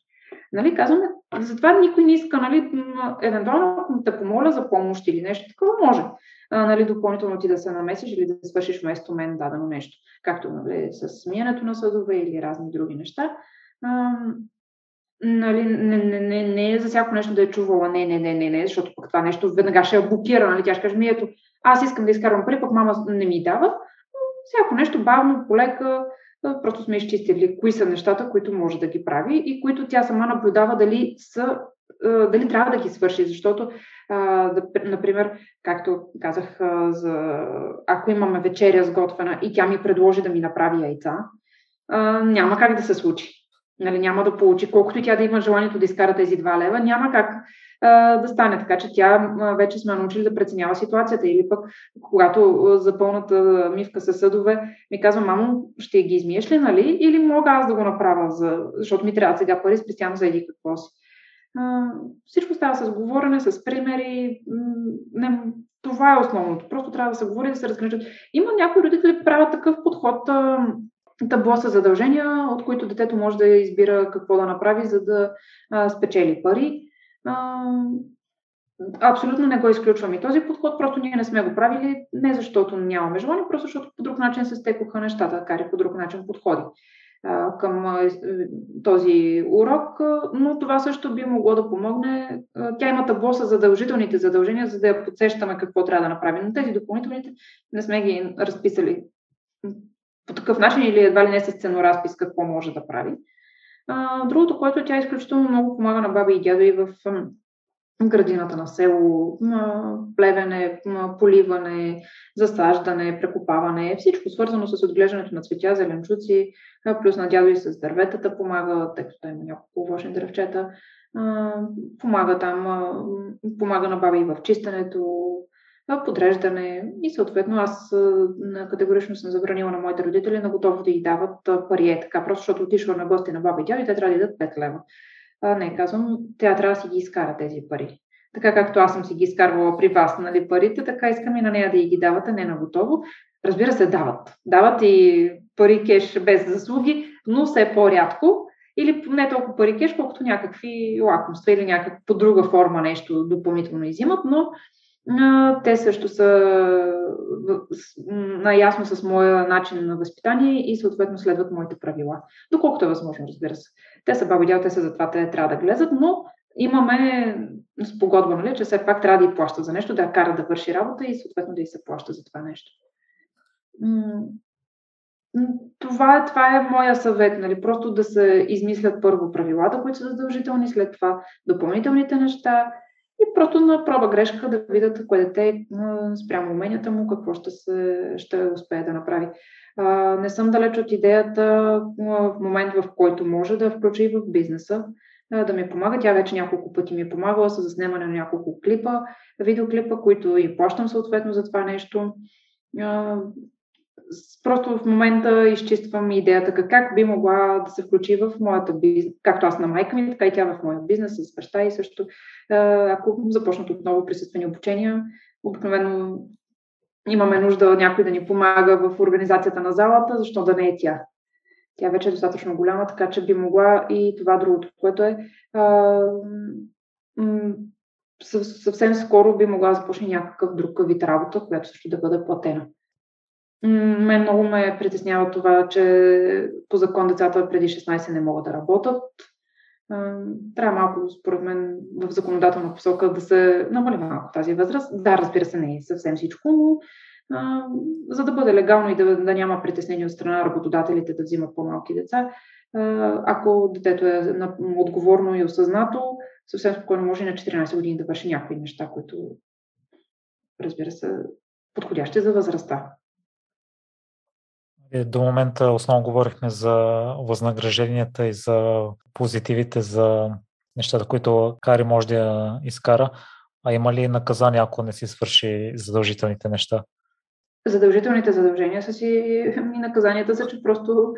Нали, казваме, затова никой не иска, нали, евентуално да помоля за помощ или нещо такова, може. Нали, допълнително ти да се намесиш или да свършиш вместо мен дадено нещо. Както нали, с смиянето на съдове или разни други неща. Нали, не, не, не, не е за всяко нещо да е чувала не, не, не, не, не, защото пък това нещо веднага ще я блокира. Нали, тя ще каже, ми ето, аз искам да изкарвам пари, пък мама не ми дава. Всяко нещо бавно, полека, Просто сме изчистили кои са нещата, които може да ги прави и които тя сама наблюдава дали са дали трябва да ги свърши, защото, например, както казах, за, ако имаме вечеря сготвена и тя ми предложи да ми направи яйца, няма как да се случи. Нали, няма да получи, колкото и тя да има желанието да изкара тези 2 лева, няма как да стане. Така че тя вече сме научили да преценява ситуацията. Или пък, когато за пълната мивка със съдове, ми казва, мамо, ще ги измиеш ли, нали? Или мога аз да го направя, за... защото ми трябва сега пари специално за еди какво си. Всичко става с говорене, с примери. Не, това е основното. Просто трябва да се говори, да се разграничат. Има някои родители правят такъв подход, табло са задължения, от които детето може да избира какво да направи, за да а, спечели пари. А, абсолютно не го изключвам и този подход, просто ние не сме го правили, не защото нямаме желание, просто защото по друг начин се стекоха нещата, кари по друг начин подходи към този урок, но това също би могло да помогне. Тя има табло с задължителните задължения, за да я подсещаме какво трябва да направим. Но тези допълнителните не сме ги разписали по такъв начин или едва ли не с сценоразпис какво може да прави. Другото, което тя изключително много помага на баби и дядо и в градината на село, плевене, поливане, засаждане, прекопаване, всичко свързано с отглеждането на цветя, зеленчуци, плюс на дядо и с дърветата помага, тъй като има няколко овощни дръвчета, помага там, помага на баби и в чистенето, подреждане и съответно аз категорично съм забранила на моите родители на готово да й дават пари е така, просто защото отишла на гости на баба и дядо и те трябва да дадат 5 лева. А, не, казвам, тя трябва да си ги изкара тези пари. така както аз съм си ги изкарвала при вас, нали, парите, така искам и на нея да ги давате, не на готово. Разбира се, дават. Дават и пари кеш без заслуги, но все по-рядко. Или не толкова пари кеш, колкото някакви лакомства или някаква по друга форма нещо допълнително изимат, но те също са наясно с моя начин на възпитание и съответно следват моите правила. Доколкото е възможно, разбира се. Те са баби те са затова те трябва да глезат, но имаме спогодба, нали, че все пак трябва да и плаща за нещо, да я кара да върши работа и съответно да и се плаща за това нещо. Това е, това е моя съвет, нали? просто да се измислят първо правилата, които са задължителни, след това допълнителните неща и просто на проба грешка да видят кое дете спрямо уменията му, какво ще, се, ще успее да направи. А, не съм далеч от идеята в момент, в който може да включи и в бизнеса, да ми помага. Тя вече няколко пъти ми е помагала с заснемане на няколко клипа, видеоклипа, които и плащам съответно за това нещо. Просто в момента изчиствам идеята как би могла да се включи в моята бизнес, както аз на майка ми, така и тя в моя бизнес с баща и също. Ако започнат отново присъствени обучения, обикновено имаме нужда някой да ни помага в организацията на залата, защо да не е тя. Тя вече е достатъчно голяма, така че би могла и това другото, което е съвсем скоро би могла да започне някакъв друг вид работа, която също да бъде платена. Мен много ме притеснява това, че по закон децата преди 16 не могат да работят. Трябва малко, според мен, в законодателна посока да се намали малко тази възраст. Да, разбира се, не е съвсем всичко, но за да бъде легално и да, да няма притеснение от страна на работодателите да взимат по-малки деца. Ако детето е отговорно и осъзнато, съвсем спокойно може на 14 години да върши някои неща, които, разбира се, подходящи за възрастта. До момента основно говорихме за възнагражденията и за позитивите, за нещата, които Кари може да изкара. А има ли наказание, ако не си свърши задължителните неща? задължителните задължения са си и наказанията са, че просто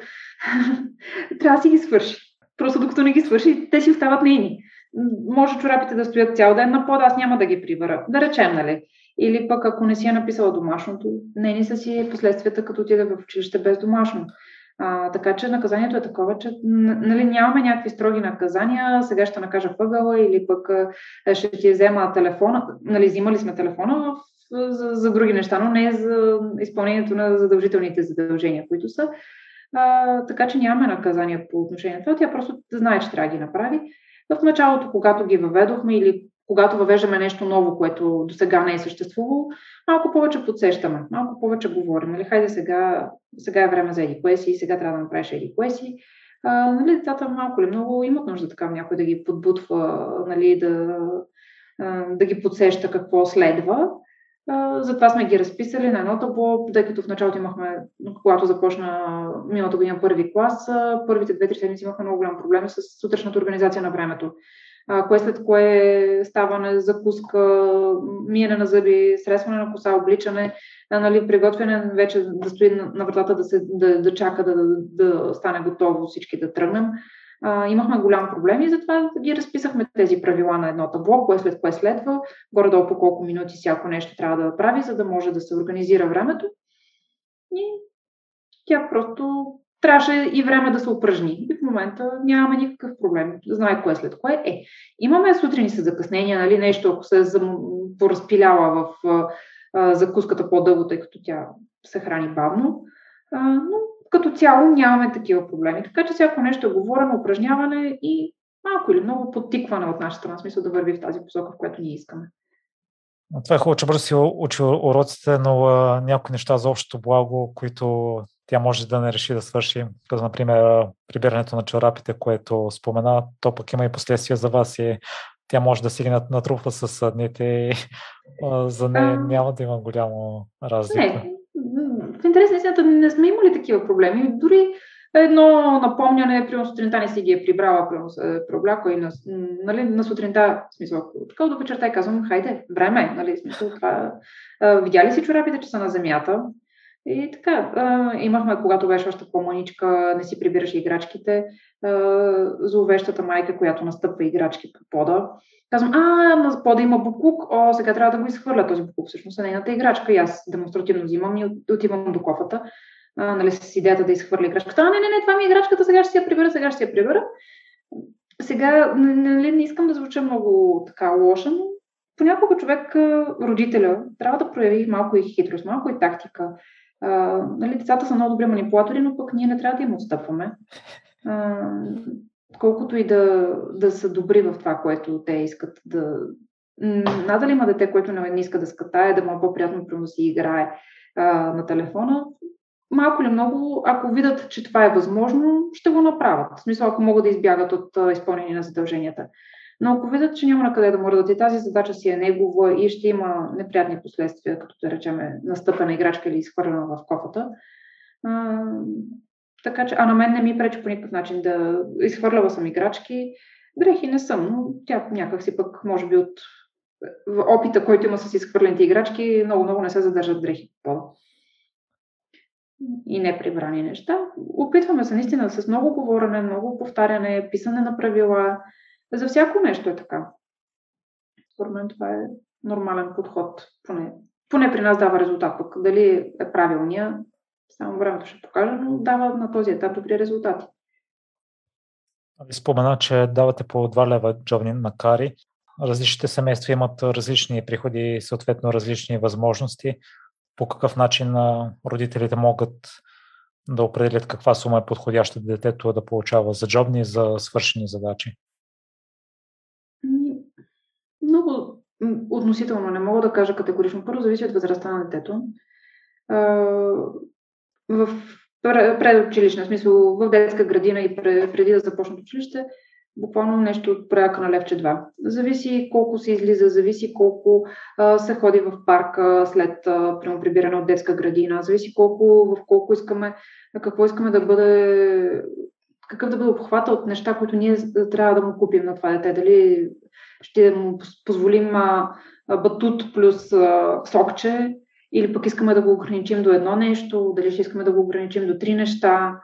<laughs> трябва да си ги свърши. Просто докато не ги свърши, те си остават нейни. Може чорапите да стоят цял ден на под, аз няма да ги прибера. Да речем, нали? Или пък ако не си е написала домашното, нейни са си последствията, като отида в училище без домашно. А, така че наказанието е такова, че нали, нямаме някакви строги наказания, сега ще накажа въгъла или пък ще ти взема телефона. Нали, взимали сме телефона за, за други неща, но не за изпълнението на задължителните задължения, които са. А, така че нямаме наказания по отношение на това. Тя просто знае, че трябва да ги направи. В началото, когато ги въведохме или когато въвеждаме нещо ново, което до сега не е съществувало, малко повече подсещаме, малко повече говорим. Нали, хайде сега, сега е време за еди си, сега трябва да направиш еди си. Нали, децата малко ли много имат нужда така някой да ги подбутва, нали, да, да ги подсеща какво следва. Затова сме ги разписали на едно табло, тъй като в началото имахме, когато започна миналата година първи клас, първите две-три седмици имахме много голям проблем с сутрешната организация на времето. Кое след кое ставане, закуска, миене на зъби, средстване на коса, обличане, нали, приготвяне вече да стои на вратата да, се, да, да чака да, да, да стане готово всички да тръгнем а, имахме голям проблем и затова ги разписахме тези правила на едно табло, кое след кое следва, горе-долу по колко минути всяко нещо трябва да прави, за да може да се организира времето. И тя просто трябваше и време да се упражни. И в момента нямаме никакъв проблем. Знае кое след кое е. Имаме сутрини с закъснения, нали, нещо, ако се поразпиляла в а, закуската по-дълго, тъй като тя се храни бавно. А, но като цяло нямаме такива проблеми. Така че всяко нещо е говорено, упражняване и малко или много подтикване от наша страна, смисъл да върви в тази посока, в която ние искаме. Това е хубаво, че бързо си учи уроците, но а, някои неща за общото благо, които тя може да не реши да свърши, като например прибирането на чорапите, което спомена, то пък има и последствия за вас и тя може да си ги натрупва с дните и за нея няма да има голямо разлика. Не, в интерес на истината не сме имали такива проблеми. Дори едно напомняне, примерно сутринта не си ги е прибрала, примерно се пробляко и на, нали, на сутринта, в смисъл, така до вечерта и казвам, хайде, време, нали, смисъл това. А, видя ли си чорапите, че са на земята? И така, а, имахме, когато беше още по-маничка, не си прибираше играчките, а, зловещата майка, която настъпва играчки по пода. Казвам, а, на пода има буклук, о, сега трябва да го изхвърля този буклук. Всъщност е нейната играчка и аз демонстративно взимам и отивам до кофата, а, нали, с идеята да изхвърля играчката. А, не, не, не, това ми е играчката, сега ще си я прибера, сега ще си я прибера. Сега, нали, не искам да звуча много така лоша, но понякога човек, родителя, трябва да прояви малко и хитрост, малко и тактика. Нали, децата са много добри манипулатори, но пък ние не трябва да им отстъпваме. А, колкото и да, да са добри в това, което те искат да... Надали има дете, което не иска да скатае, да му е по-приятно да си играе а, на телефона. Малко или много, ако видят, че това е възможно, ще го направят. В смисъл, ако могат да избягат от изпълнение на задълженията. Но ако видят, че няма на къде да му дадат и тази задача си е негова и ще има неприятни последствия, като да речем настъпена играчка или изхвърлена в кофата, а, така че, а на мен не ми пречи по никакъв начин да изхвърлява съм играчки. Дрехи не съм, но тя някак си пък, може би от опита, който има с изхвърлените играчки, много-много не се задържат дрехи по. И неприбрани неща. Опитваме се наистина с много говорене, много повтаряне, писане на правила, за всяко нещо е така. Според мен това е нормален подход. Поне, поне при нас дава резултат. Пък дали е правилния, само времето ще покаже, но дава на този етап добри резултати. Ви спомена, че давате по 2 лева джобни на кари. Различните семейства имат различни приходи и съответно различни възможности. По какъв начин родителите могат да определят каква сума е подходяща детето да получава за джобни за свършени задачи? Много относително не мога да кажа категорично. Първо зависи от възрастта на детето. В предучилищна смисъл, в детска градина и преди да започнат училище, буквално нещо от прояка на левче 2. Зависи колко се излиза, зависи колко се ходи в парка след прибиране от детска градина, зависи колко, в колко искаме, какво искаме да бъде, какъв да бъде обхвата от неща, които ние трябва да му купим на това дете. Дали ще му позволим батут плюс сокче, или пък искаме да го ограничим до едно нещо, дали ще искаме да го ограничим до три неща.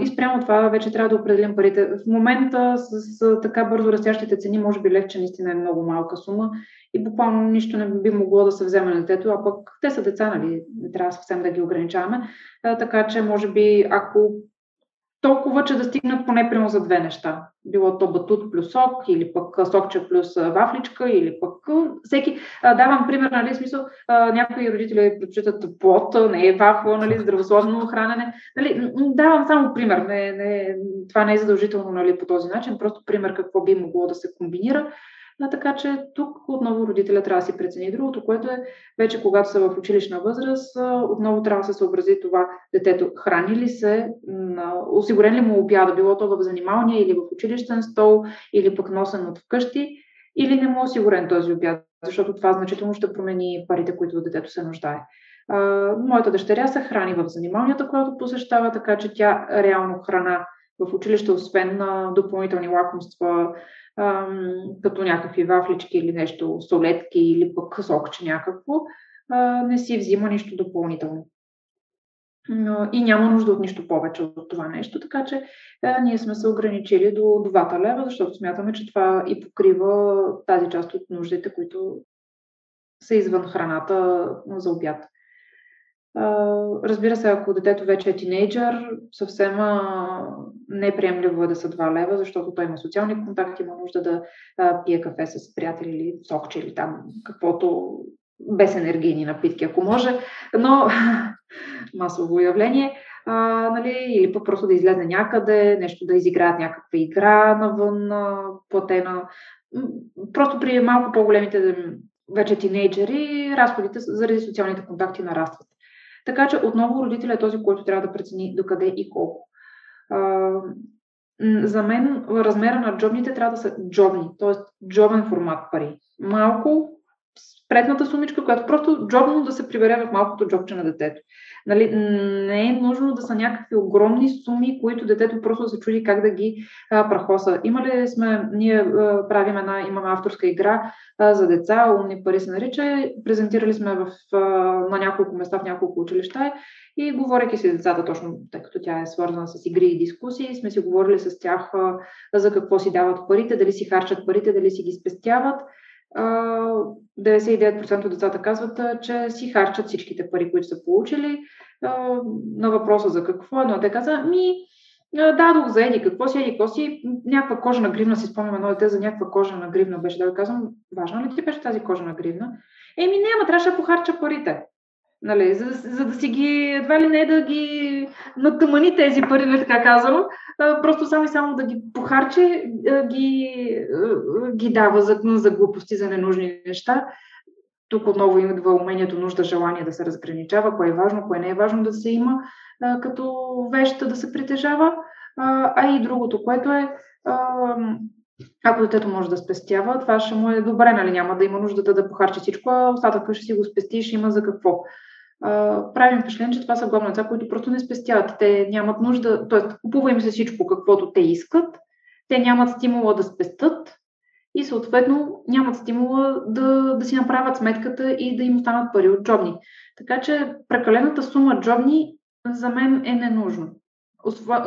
И спрямо това вече трябва да определим парите. В момента с, така бързо растящите цени, може би левче наистина е много малка сума и буквално нищо не би могло да се вземе на детето, а пък те са деца, нали, не трябва съвсем да ги ограничаваме. Така че, може би, ако толкова, че да стигнат поне прямо за две неща. Било то батут плюс сок, или пък сокче плюс вафличка, или пък всеки. Давам пример, нали, смисъл, някои родители предпочитат плод, не е вафла, нали, здравословно хранене. Нали, давам само пример. Не, не, това не е задължително нали, по този начин, просто пример какво би могло да се комбинира. А, така че тук отново родителя трябва да си прецени другото, което е вече когато са в училищна възраст, отново трябва да се съобрази това детето храни ли се, осигурен ли му обяда, било то в занималния или в училищен стол, или пък носен от вкъщи, или не му е осигурен този обяд, защото това значително ще промени парите, които детето се нуждае. моята дъщеря се храни в занималнията, която посещава, така че тя реално храна в училище, освен на допълнителни лакомства, като някакви вафлички или нещо, солетки или пък сокче някакво, не си взима нищо допълнително. И няма нужда от нищо повече от това нещо, така че ние сме се ограничили до 2 лева, защото смятаме, че това и покрива тази част от нуждите, които са извън храната за обяд. Разбира се, ако детето вече е тинейджър, съвсем неприемливо е да са 2 лева, защото той има социални контакти, има нужда да пие кафе с приятели или сокче или там каквото без енергийни напитки, ако може, но <laughs> масово явление. А, нали, или пък просто да излезе някъде, нещо да изиграят някаква игра навън, платена. Просто при малко по-големите вече тинейджери, разходите заради социалните контакти нарастват. Така че отново родителят е този, който трябва да прецени докъде и колко. За мен размера на джобните трябва да са джобни, т.е. джобен формат пари. Малко, спретната сумичка, която просто джобно да се прибере в малкото джобче на детето. Нали, не е нужно да са някакви огромни суми, които детето просто се чуди как да ги а, прахоса. Имали сме, ние а, правим една, имаме авторска игра а, за деца, умни пари се нарича, презентирали сме в, а, на няколко места, в няколко училища и говоряки си децата, точно тъй като тя е свързана с игри и дискусии, сме си говорили с тях а, за какво си дават парите, дали си харчат парите, дали си ги спестяват 99% от децата казват, че си харчат всичките пари, които са получили. На въпроса за какво, но те каза, ми, дадох за еди какво си, еди какво си, някаква кожа на гривна, си спомням едно дете за някаква кожа на гривна беше, да ви казвам, важно ли ти беше тази кожа на гривна? Еми, няма, трябваше да похарча парите. Нали, за, за да си ги, едва ли не да ги натъмани тези пари, не нали, така казано, просто само и само да ги похарчи, ги, ги дава за, за глупости, за ненужни неща. Тук отново идва умението, нужда, желание да се разграничава, кое е важно, кое не е важно да се има, като веща да се притежава, а и другото, което е ако детето може да спестява, това ще му е добре, нали? Няма да има нуждата да похарчи всичко, а остатъка ще си го спестиш, има за какво правим впечатление, че това са главни деца, които просто не спестяват. Те нямат нужда, т.е. купува им се всичко, каквото те искат, те нямат стимула да спестат и съответно нямат стимула да, да си направят сметката и да им останат пари от джобни. Така че прекалената сума джобни за мен е ненужно.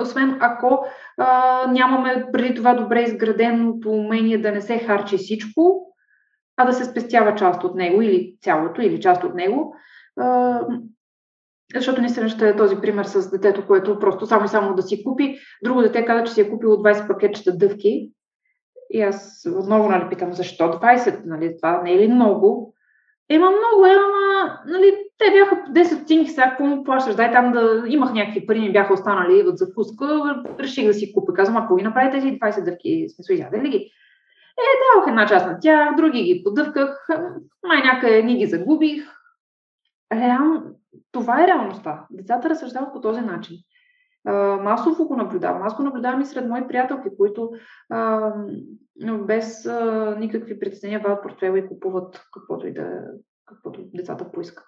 Освен ако а, нямаме преди това добре изграденото умение да не се харчи всичко, а да се спестява част от него или цялото, или част от него, защото наистина ще е този пример с детето, което просто само и само да си купи. Друго дете каза, че си е купило 20 пакетчета дъвки. И аз отново нали, питам, защо 20? Нали, това не е ли много? Ема много, е, ама нали, те бяха 10 стотинки, сега какво му плащаш? Дай там да имах някакви пари, ми бяха останали от закуска, реших да си купя. Казвам, ако ви направи тези 20 дъвки, смисъл, изяде ли ги? Е, дадох една част на тях, други ги подъвках, май някъде ни ги загубих, реално, това е реалността. Децата разсъждават по този начин. масово го наблюдавам. Аз го наблюдавам и сред мои приятелки, които а, без а, никакви притеснения вадат портфела и купуват каквото и да каквото децата поискат.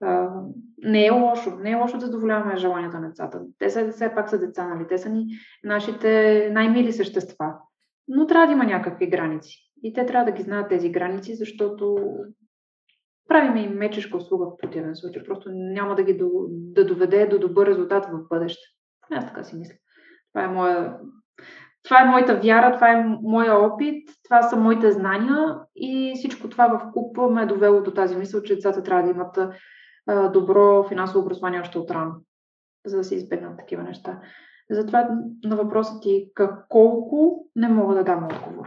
А, не е лошо. Не е лошо да задоволяваме желанията на децата. Те са, все пак са деца, нали? Те са ни нашите най-мили същества. Но трябва да има някакви граници. И те трябва да ги знаят тези граници, защото правим им мечешка услуга в противен случай. Просто няма да ги до, да доведе до добър резултат в бъдеще. Аз така си мисля. Това е моя това е моята вяра, това е моя опит, това са моите знания и всичко това в куп ме е довело до тази мисъл, че децата трябва да имат добро финансово образование още от рано, за да се избегнат такива неща. Затова на въпроса ти колко не мога да дам отговор.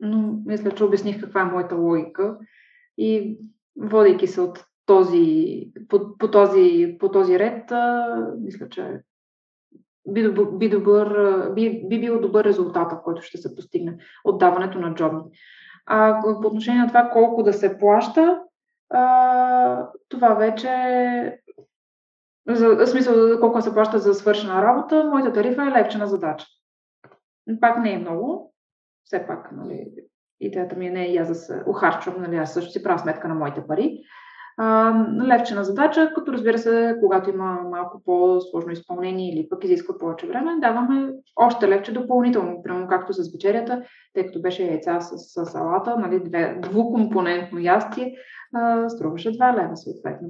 Но мисля, че обясних каква е моята логика и водейки се от този, по, по, този, по този ред, а, мисля, че би, добър, би, добър, би, би бил добър резултат, който ще се постигне от даването на джобни. А по отношение на това колко да се плаща, а, това вече за, в смисъл колко се плаща за свършена работа, моята тарифа е левчена задача. Пак не е много, все пак, нали, идеята ми е не и аз да се ухарчвам, нали, аз също си правя сметка на моите пари. А, левчена задача, като разбира се, когато има малко по-сложно изпълнение или пък изисква повече време, даваме още левче допълнително, прямо както с вечерята, тъй като беше яйца с, с салата, нали, две, двукомпонентно ястие, струваше 2 лева съответно.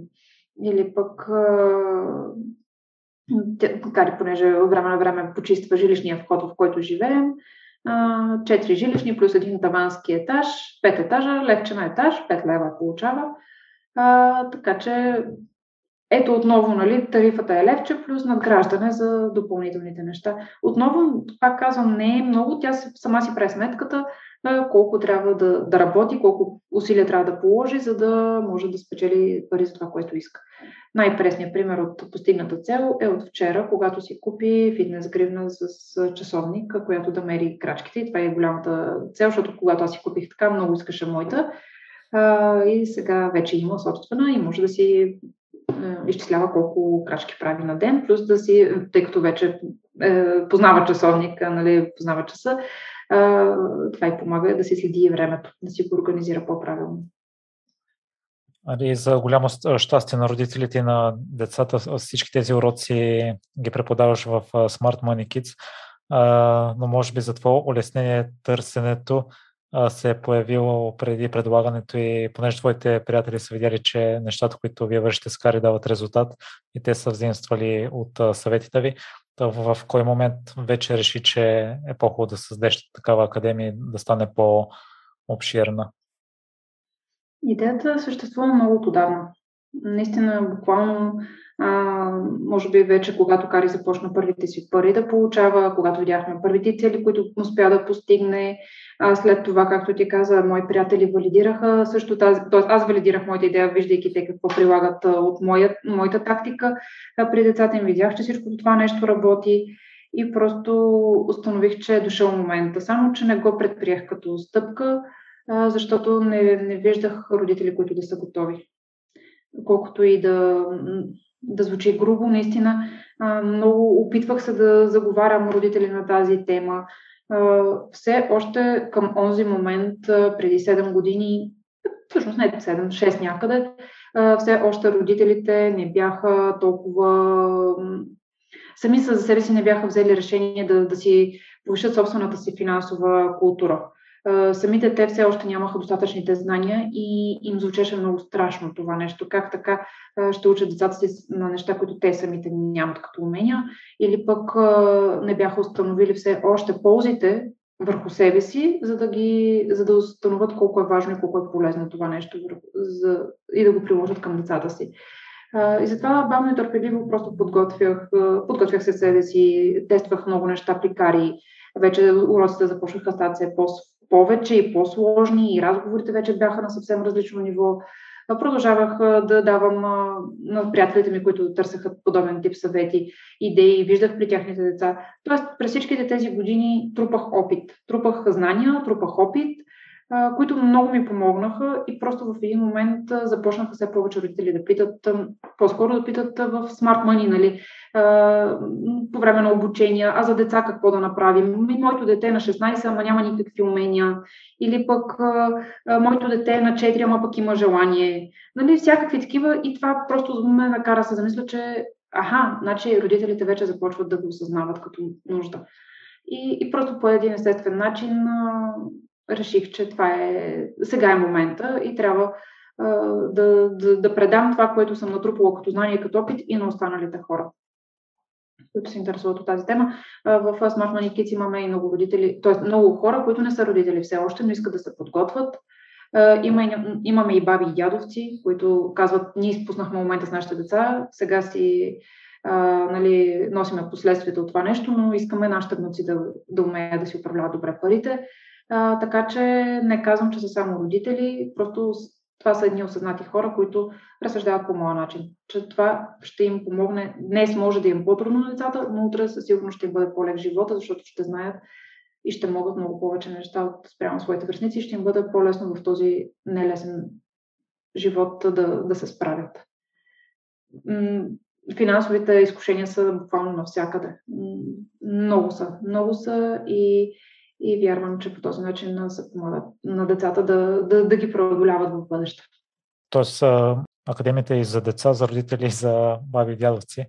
Или пък а, Кари, понеже от време на време почиства жилищния вход, в който живеем, четири жилищни плюс един тавански етаж, пет етажа, левче на етаж, 5 лева получава. А, така че ето отново, нали, тарифата е левче плюс надграждане за допълнителните неща. Отново, пак казвам, не е много, тя сама си прави сметката колко трябва да, да работи, колко усилия трябва да положи, за да може да спечели пари за това, което иска. Най-пресният пример от постигната цел е от вчера, когато си купи фитнес гривна с часовник, която да мери крачките. И това е голямата цел, защото когато аз си купих така, много искаше моята. и сега вече има собствена и може да си изчислява колко крачки прави на ден, плюс да си, тъй като вече е, познава часовника, нали, познава часа, това и помага да се следи времето, да си го организира по-правилно. Али, за голямо щастие на родителите и на децата, всички тези уроци ги преподаваш в Smart Money Kids, но може би за това улеснение търсенето се е появило преди предлагането и понеже твоите приятели са видяли, че нещата, които вие вършите с кари дават резултат и те са взаимствали от съветите ви, в кой момент вече реши, че е по-хубаво да създадеш такава академия да стане по-обширна? Идеята съществува много отдавна. Наистина, буквално, а, може би вече когато Кари започна първите си пари да получава, когато видяхме първите цели, които успя да постигне, а след това, както ти каза, мои приятели валидираха също тази, т.е. аз валидирах моята идея, виждайки те какво прилагат от моя, моята тактика при децата им, видях, че всичко това нещо работи и просто установих, че е дошъл момента. Само, че не го предприех като стъпка, защото не, не виждах родители, които да са готови. Колкото и да, да звучи грубо, наистина много опитвах се да заговарям родители на тази тема. Все още към онзи момент, преди 7 години, всъщност не 7, 6 някъде, все още родителите не бяха толкова сами за себе си не бяха взели решение да, да си повишат собствената си финансова култура самите те все още нямаха достатъчните знания и им звучеше много страшно това нещо. Как така ще учат децата си на неща, които те самите нямат като умения, или пък не бяха установили все още ползите върху себе си, за да, ги, за да установят колко е важно и колко е полезно това нещо за, и да го приложат към децата си. И затова бавно и търпеливо просто подготвях, подготвях се себе си, тествах много неща при кари. Вече уроците започнаха да стават все по повече и по-сложни и разговорите вече бяха на съвсем различно ниво. Продължавах да давам на приятелите ми, които търсеха подобен тип съвети, идеи, виждах при тяхните деца. Тоест, през всичките тези години трупах опит. Трупах знания, трупах опит, които много ми помогнаха и просто в един момент започнаха все повече родители да питат, по-скоро да питат в Smart Money, нали, по време на обучения, а за деца какво да направим? Моето дете е на 16, ама няма никакви умения. Или пък моето дете е на 4, ама пък има желание. Нали, всякакви такива и това просто ме накара се замисля, че аха, значи родителите вече започват да го осъзнават като нужда. И, и просто по един естествен начин реших, че това е, сега е момента и трябва а, да, да, да предам това, което съм натрупала като знание като опит и на останалите хора които се интересуват от тази тема. В Smart Money Kids имаме и много родители, т.е. много хора, които не са родители все още, но искат да се подготвят. Има имаме и баби и дядовци, които казват, ние изпуснахме момента с нашите деца, сега си а, нали, носиме последствията от това нещо, но искаме нашите внуци да, да умеят да си управляват добре парите. А, така че не казвам, че са само родители, просто това са едни осъзнати хора, които разсъждават по моя начин, че това ще им помогне. Днес може да им по-трудно на децата, но утре със сигурност ще им бъде по-лек живота, защото ще знаят и ще могат много повече неща от спрямо своите връзници и ще им бъде по-лесно в този нелесен живот да, да се справят. Финансовите изкушения са буквално навсякъде. Много са. Много са и и вярвам, че по този начин се помагат на децата да, да, да ги преодоляват в бъдеще. Тоест, академията е и за деца, за родители, за баби и дядовци.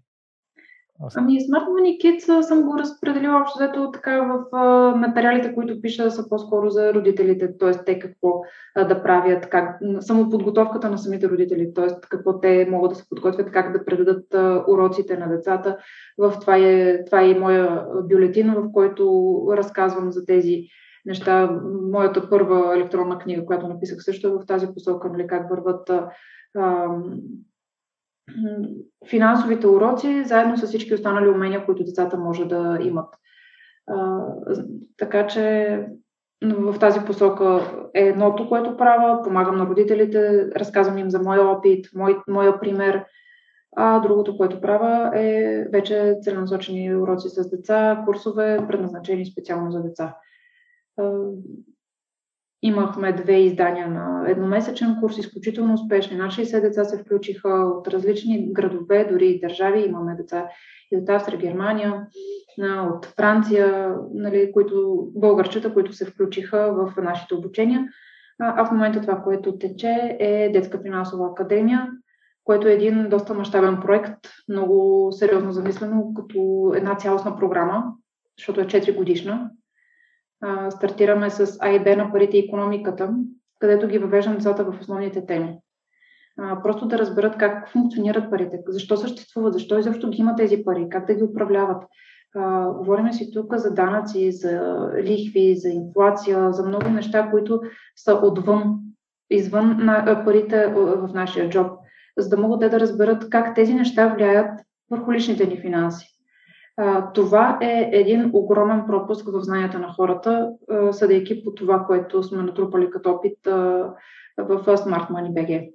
Ами Smart Money Kids съм го разпределила общо взето така в материалите, които пиша са по-скоро за родителите, т.е. те какво да правят, как, самоподготовката на самите родители, т.е. какво те могат да се подготвят, как да предадат уроците на децата. В това е, това е и моя бюлетин, в който разказвам за тези неща. Моята първа електронна книга, която написах също в тази посока, нали, как върват финансовите уроци, заедно с всички останали умения, които децата може да имат. Така че в тази посока е едното, което правя. Помагам на родителите, разказвам им за моя опит, мой, моя пример. А другото, което правя е вече целенасочени уроци с деца, курсове, предназначени специално за деца. Имахме две издания на едномесечен курс, изключително успешни. Над 60 деца се включиха от различни градове, дори и държави. Имаме деца и от Австрия, Германия, от Франция, нали, които, българчета, които се включиха в нашите обучения. А в момента това, което тече е Детска финансова академия, което е един доста мащабен проект, много сериозно замислено като една цялостна програма, защото е 4 годишна. Стартираме с А и Б на парите и економиката, където ги въвеждам децата в основните теми. Просто да разберат как функционират парите, защо съществуват, защо изобщо ги има тези пари, как да ги управляват, Uh, говорим си тук за данъци, за лихви, за инфлация, за много неща, които са отвън, извън на, парите в нашия джоб, за да могат те да разберат как тези неща влияят върху личните ни финанси. Това е един огромен пропуск в знанията на хората, съдейки по това, което сме натрупали като опит в Smart Money BG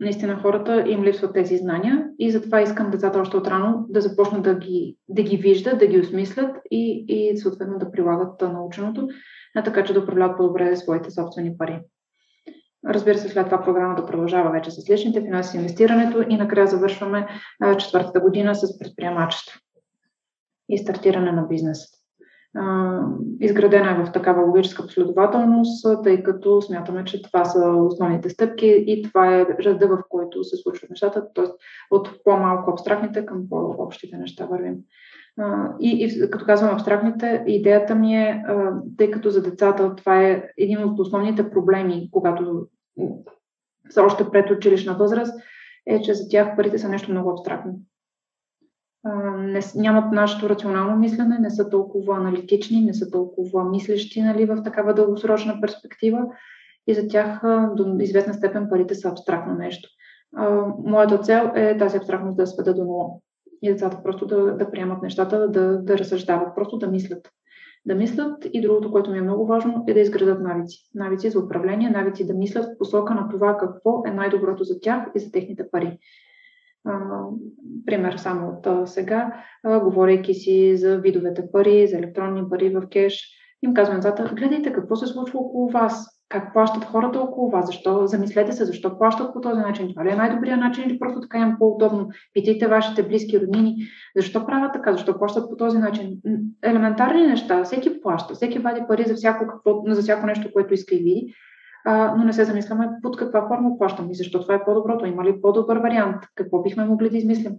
наистина хората им липсват тези знания и затова искам децата още отрано да започнат да ги, да ги виждат, да ги осмислят и, и съответно да прилагат наученото, а така че да управляват по-добре своите собствени пари. Разбира се, след това програмата продължава вече с личните финанси, инвестирането и накрая завършваме четвъртата година с предприемачество и стартиране на бизнеса изградена е в такава логическа последователност, тъй като смятаме, че това са основните стъпки и това е реда, в който се случват нещата, т.е. от по-малко абстрактните към по-общите неща вървим. И, и като казвам абстрактните, идеята ми е, тъй като за децата това е един от основните проблеми, когато са още пред училищна възраст, е, че за тях парите са нещо много абстрактно не, нямат нашето рационално мислене, не са толкова аналитични, не са толкова мислещи нали, в такава дългосрочна перспектива и за тях до известна степен парите са абстрактно нещо. Моята цел е тази абстрактност да сведа до нула и децата просто да, да приемат нещата, да, да разсъждават, просто да мислят. Да мислят и другото, което ми е много важно, е да изградат навици. Навици за управление, навици да мислят в посока на това какво е най-доброто за тях и за техните пари пример само от сега, говорейки си за видовете пари, за електронни пари в кеш, им казвам децата, гледайте какво се случва около вас, как плащат хората около вас, защо, замислете се, защо плащат по този начин, това ли е най-добрият начин или просто така им по-удобно, питайте вашите близки роднини, защо правят така, защо плащат по този начин. Елементарни неща, всеки плаща, всеки вади пари за всяко, какво, за всяко нещо, което иска и види, а, но не се замисляме под каква форма плащам и защо това е по-доброто, има ли по-добър вариант, какво бихме могли да измислим.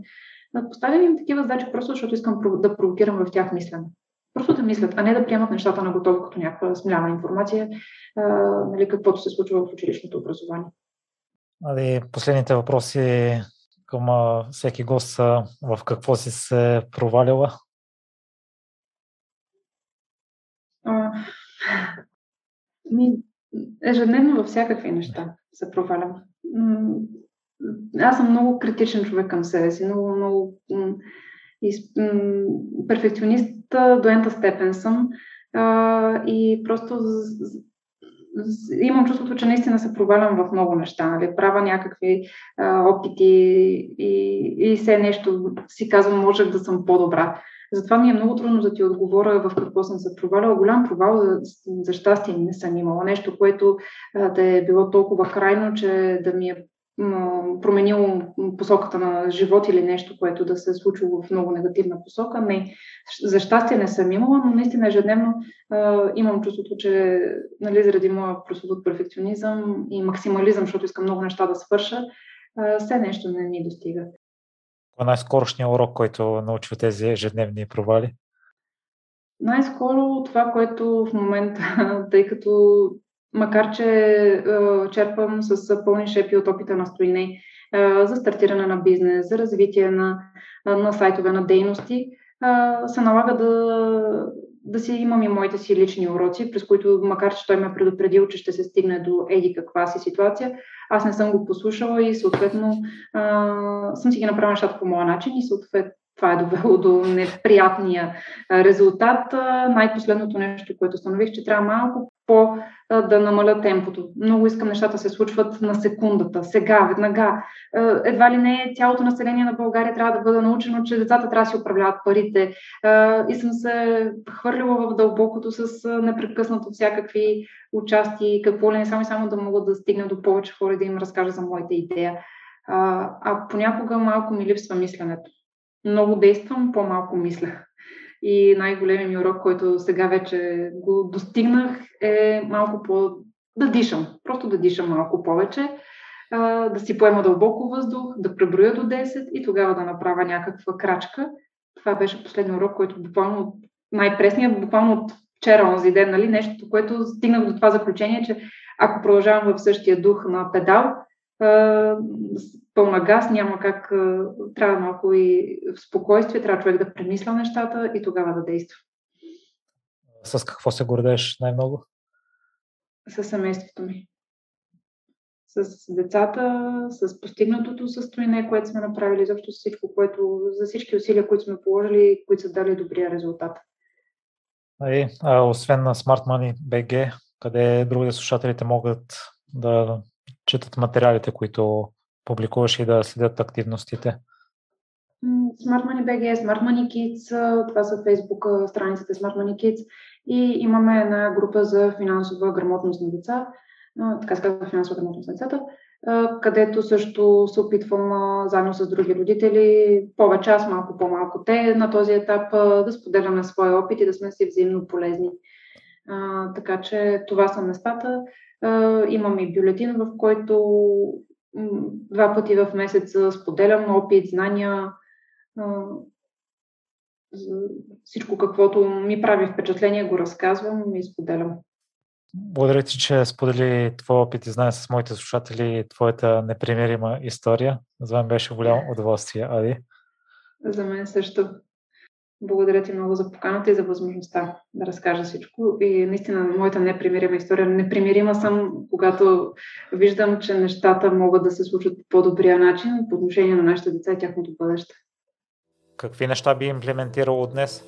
Поставям им такива задачи просто защото искам да провокирам в тях мислене. Просто да мислят, а не да приемат нещата на готово като някаква смляна информация, а, нали, каквото се случва в училищното образование. Али, последните въпроси към всеки гост са в какво си се провалила? А, ми, ежедневно във всякакви неща се провалям. Аз съм много критичен човек към себе си, много, много из, перфекционист до ента степен съм а, и просто имам чувството, че наистина се провалям в много неща. Нали? Правя някакви а, опити и, и все нещо си казвам, можех да съм по-добра. Затова ми е много трудно да ти отговоря в какво съм се проваляла. Голям провал за, за щастие не съм имала. Нещо, което а, да е било толкова крайно, че да ми е променило посоката на живот или нещо, което да се е случило в много негативна посока. Не, за щастие не съм имала, но наистина ежедневно а, имам чувството, че нали, заради моя прословут перфекционизъм и максимализъм, защото искам много неща да свърша, все нещо не ми достига. Е най-скорошният урок, който научва тези ежедневни провали? Най-скоро това, което в момента, <laughs> тъй като макар че черпам с пълни шепи от опита на Стоине за стартиране на бизнес, за развитие на, на сайтове, на дейности, се налага да, да си имам и моите си лични уроци, през които, макар че той ме предупредил, че ще се стигне до еди каква си ситуация, аз не съм го послушала и съответно а, съм си ги направила нещата по моя начин и съответно това е довело до неприятния резултат. Най-последното нещо, което установих, че трябва малко по да намаля темпото. Много искам нещата се случват на секундата, сега, веднага. Едва ли не цялото население на България трябва да бъде научено, че децата трябва да си управляват парите. И съм се хвърлила в дълбокото с непрекъснато всякакви участия, какво ли не само и само да мога да стигна до повече хора и да им разкажа за моите идея. А понякога малко ми липсва мисленето. Много действам, по-малко мисля. И най-големият ми урок, който сега вече го достигнах, е малко по... да дишам. Просто да дишам малко повече, да си поема дълбоко въздух, да преброя до 10 и тогава да направя някаква крачка. Това беше последния урок, който буквално най-пресният, буквално от вчера, онзи ден, нали, нещото, което стигнах до това заключение, че ако продължавам в същия дух на педал, пълна газ, няма как, трябва малко и в спокойствие, трябва човек да премисля нещата и тогава да действа. С какво се гордееш най-много? С семейството ми. С децата, с постигнатото състояние, което сме направили, защото всичко, което, за всички усилия, които сме положили, които са дали добрия резултат. А, а освен на Smart Money BG, къде другите слушателите могат да четат материалите, които публикуваш и да следят активностите? Smart Money BG, Smart Money Kids, това са Facebook страниците Smart Money Kids и имаме една група за финансова грамотност на деца, така се казва финансова грамотност на децата, където също се опитвам заедно с други родители, повече аз, малко по-малко те, на този етап да споделяме своя опит и да сме си взаимно полезни. така че това са местата. Имам и бюлетин, в който два пъти в месеца споделям опит, знания, всичко каквото ми прави впечатление, го разказвам и споделям. Благодаря ти, че сподели твой опит и знае с моите слушатели твоята непримирима история. За мен беше голямо удоволствие, Ади. За мен също. Благодаря ти много за поканата и за възможността да разкажа всичко. И наистина, моята непримирима история. Непримирима съм, когато виждам, че нещата могат да се случат по по-добрия начин по отношение на нашите деца и тяхното бъдеще. Какви неща би имплементирало днес?